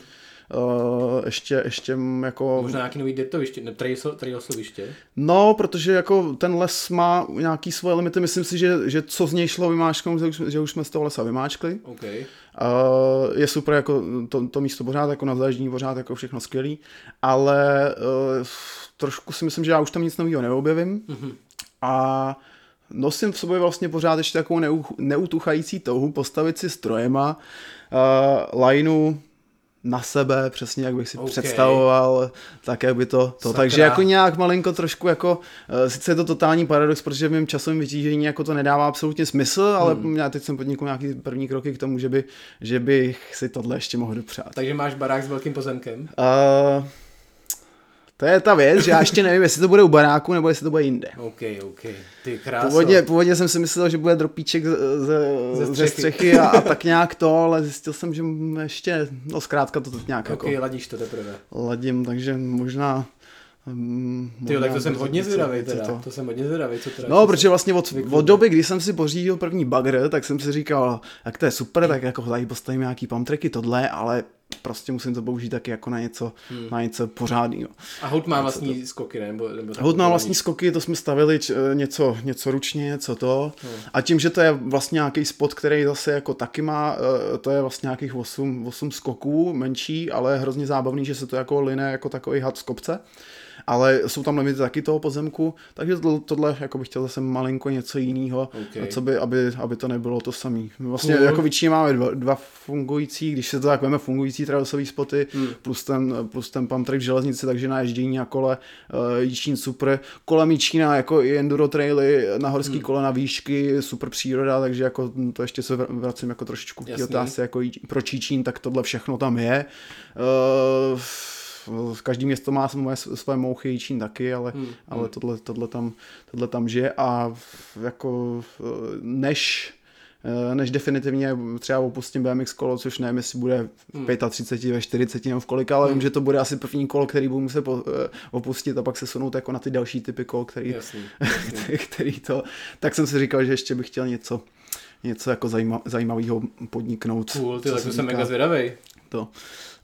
Uh, ještě, ještě jako... Možná nějaký nový detoviště, ne, trailsoviště? No, protože jako ten les má nějaký svoje limity, myslím si, že, že co z něj šlo vymáčknout, že už, že už jsme z toho lesa vymáčkli. Okay. Uh, je super jako to, to místo pořád, jako na zajíždění pořád jako všechno skvělý, ale uh, trošku si myslím, že já už tam nic nového neobjevím mm-hmm. a nosím v sobě vlastně pořád ještě takovou neutuchající touhu postavit si strojema uh, lineu na sebe, přesně jak bych si okay. představoval, tak jak by to, to. takže jako nějak malinko trošku jako, uh, sice je to totální paradox, protože v mém časovém vytížení jako to nedává absolutně smysl, ale hmm. já teď jsem podnikl nějaký první kroky k tomu, že, by, že bych si tohle ještě mohl dopřát. Takže máš barák s velkým pozemkem? Uh, To je ta věc, že já ještě nevím, jestli to bude u baráku, nebo jestli to bude jinde. OK, OK. Ty kráso. Původně, původně jsem si myslel, že bude dropíček ze, ze, Ze ze střechy. střechy a, a tak nějak to, ale zjistil jsem, že ještě, no zkrátka to teď nějak OK, jako ladíš to teprve. ladím, takže možná... Um, Ty tak to jsem hodně zvědavý teda. to. To jsem hodně zvědavý, co teda. No, protože vlastně od, od doby, kdy jsem si pořídil první bagr, tak jsem si říkal, jak to je super, tak jako tady postavím nějaký pamtreky, tohle, ale prostě musím to použít taky jako na něco, hmm. na něco pořádného. A Hout má vlastní skoky, ne? Nebo, nebo Hout má vlastní skoky, to jsme stavili č, eh, něco, něco ručně, něco to. A tím, že to je vlastně nějaký spot, který zase jako taky má, eh, to je vlastně nějakých 8, 8 skoků, menší, ale hrozně zábavný, že se to jako line jako takový had z kopce. Ale jsou tam limity taky toho pozemku, takže to- tohle jako bych chtěl zase malinko něco jiného, OK. co by, aby, aby to nebylo to samý. Vlastně Cool. jako většině máme dva, dva fungující, když se to tak veme, fungující trailsové spoty, hmm. plus ten, plus ten pump track v železnici, takže na ježdění na kole uh, super. Kolem Jičína jako i enduro traily, na horský hmm. kole na výšky, super příroda, takže jako to ještě se vr- vracím jako trošičku k otázce, jako Jí- proč Jičín, tak tohle všechno tam je. Uh, každý město má svoje, své mouchy, Jičín taky, ale, hmm. ale tohle, tohle, tam, tohle tam žije a jako než eh, než definitivně třeba opustím BMX kolo, což nevím, jestli bude v 35, ve 40 nebo v kolika, ale vím, že to bude asi první kolo, který budu muset eh, opustit a pak se sunout jako na ty další typy kol, který, Jasný. který, který to, tak jsem si říkal, že ještě bych chtěl něco, něco jako zajíma, zajímavého podniknout. Cool, ty, tak jsem mega zvědavý. to.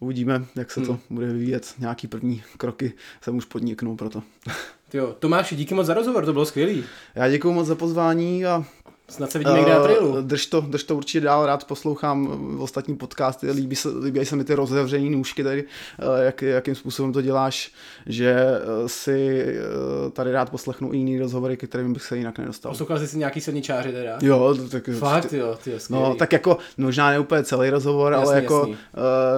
Uvidíme, jak se to Hmm. bude vyvíjet. Nějaký první kroky jsem už podniknul proto. Jo, Tomáši, díky moc za rozhovor, to bylo skvělý. Já děkuji moc za pozvání a Snad se vidíme někde na trailu. Eh, Drž to, drž to určitě dál, rád poslouchám eh, ostatní podcasty, líbí se, líbí se mi ty rozevřený nůžky tady, eh, jak, jakým způsobem to děláš, že si tady rád poslechnu i jiný rozhovory, ke kterým bych se jinak nedostal. Poslouchal jsi si nějaký silničáři teda? Jo, tak Fakt jo, ty jo, skvělý. No, tak jako, možná ne úplně celý rozhovor, Jasný, ale jako jasný.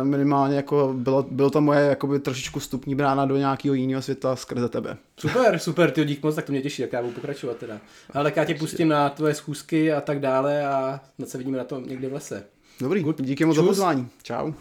minimálně jako bylo, bylo to moje jakoby trošičku vstupní brána do nějakého jiného světa skrze tebe. Super, super, ty dík moc, tak to mě těší, tak já budu pokračovat teda. Ale tak já tě pustím na tvoje schůzky a tak dále a snad se vidíme na tom někde v lese. Dobrý, díky moc za Čus. pozvání. Čau.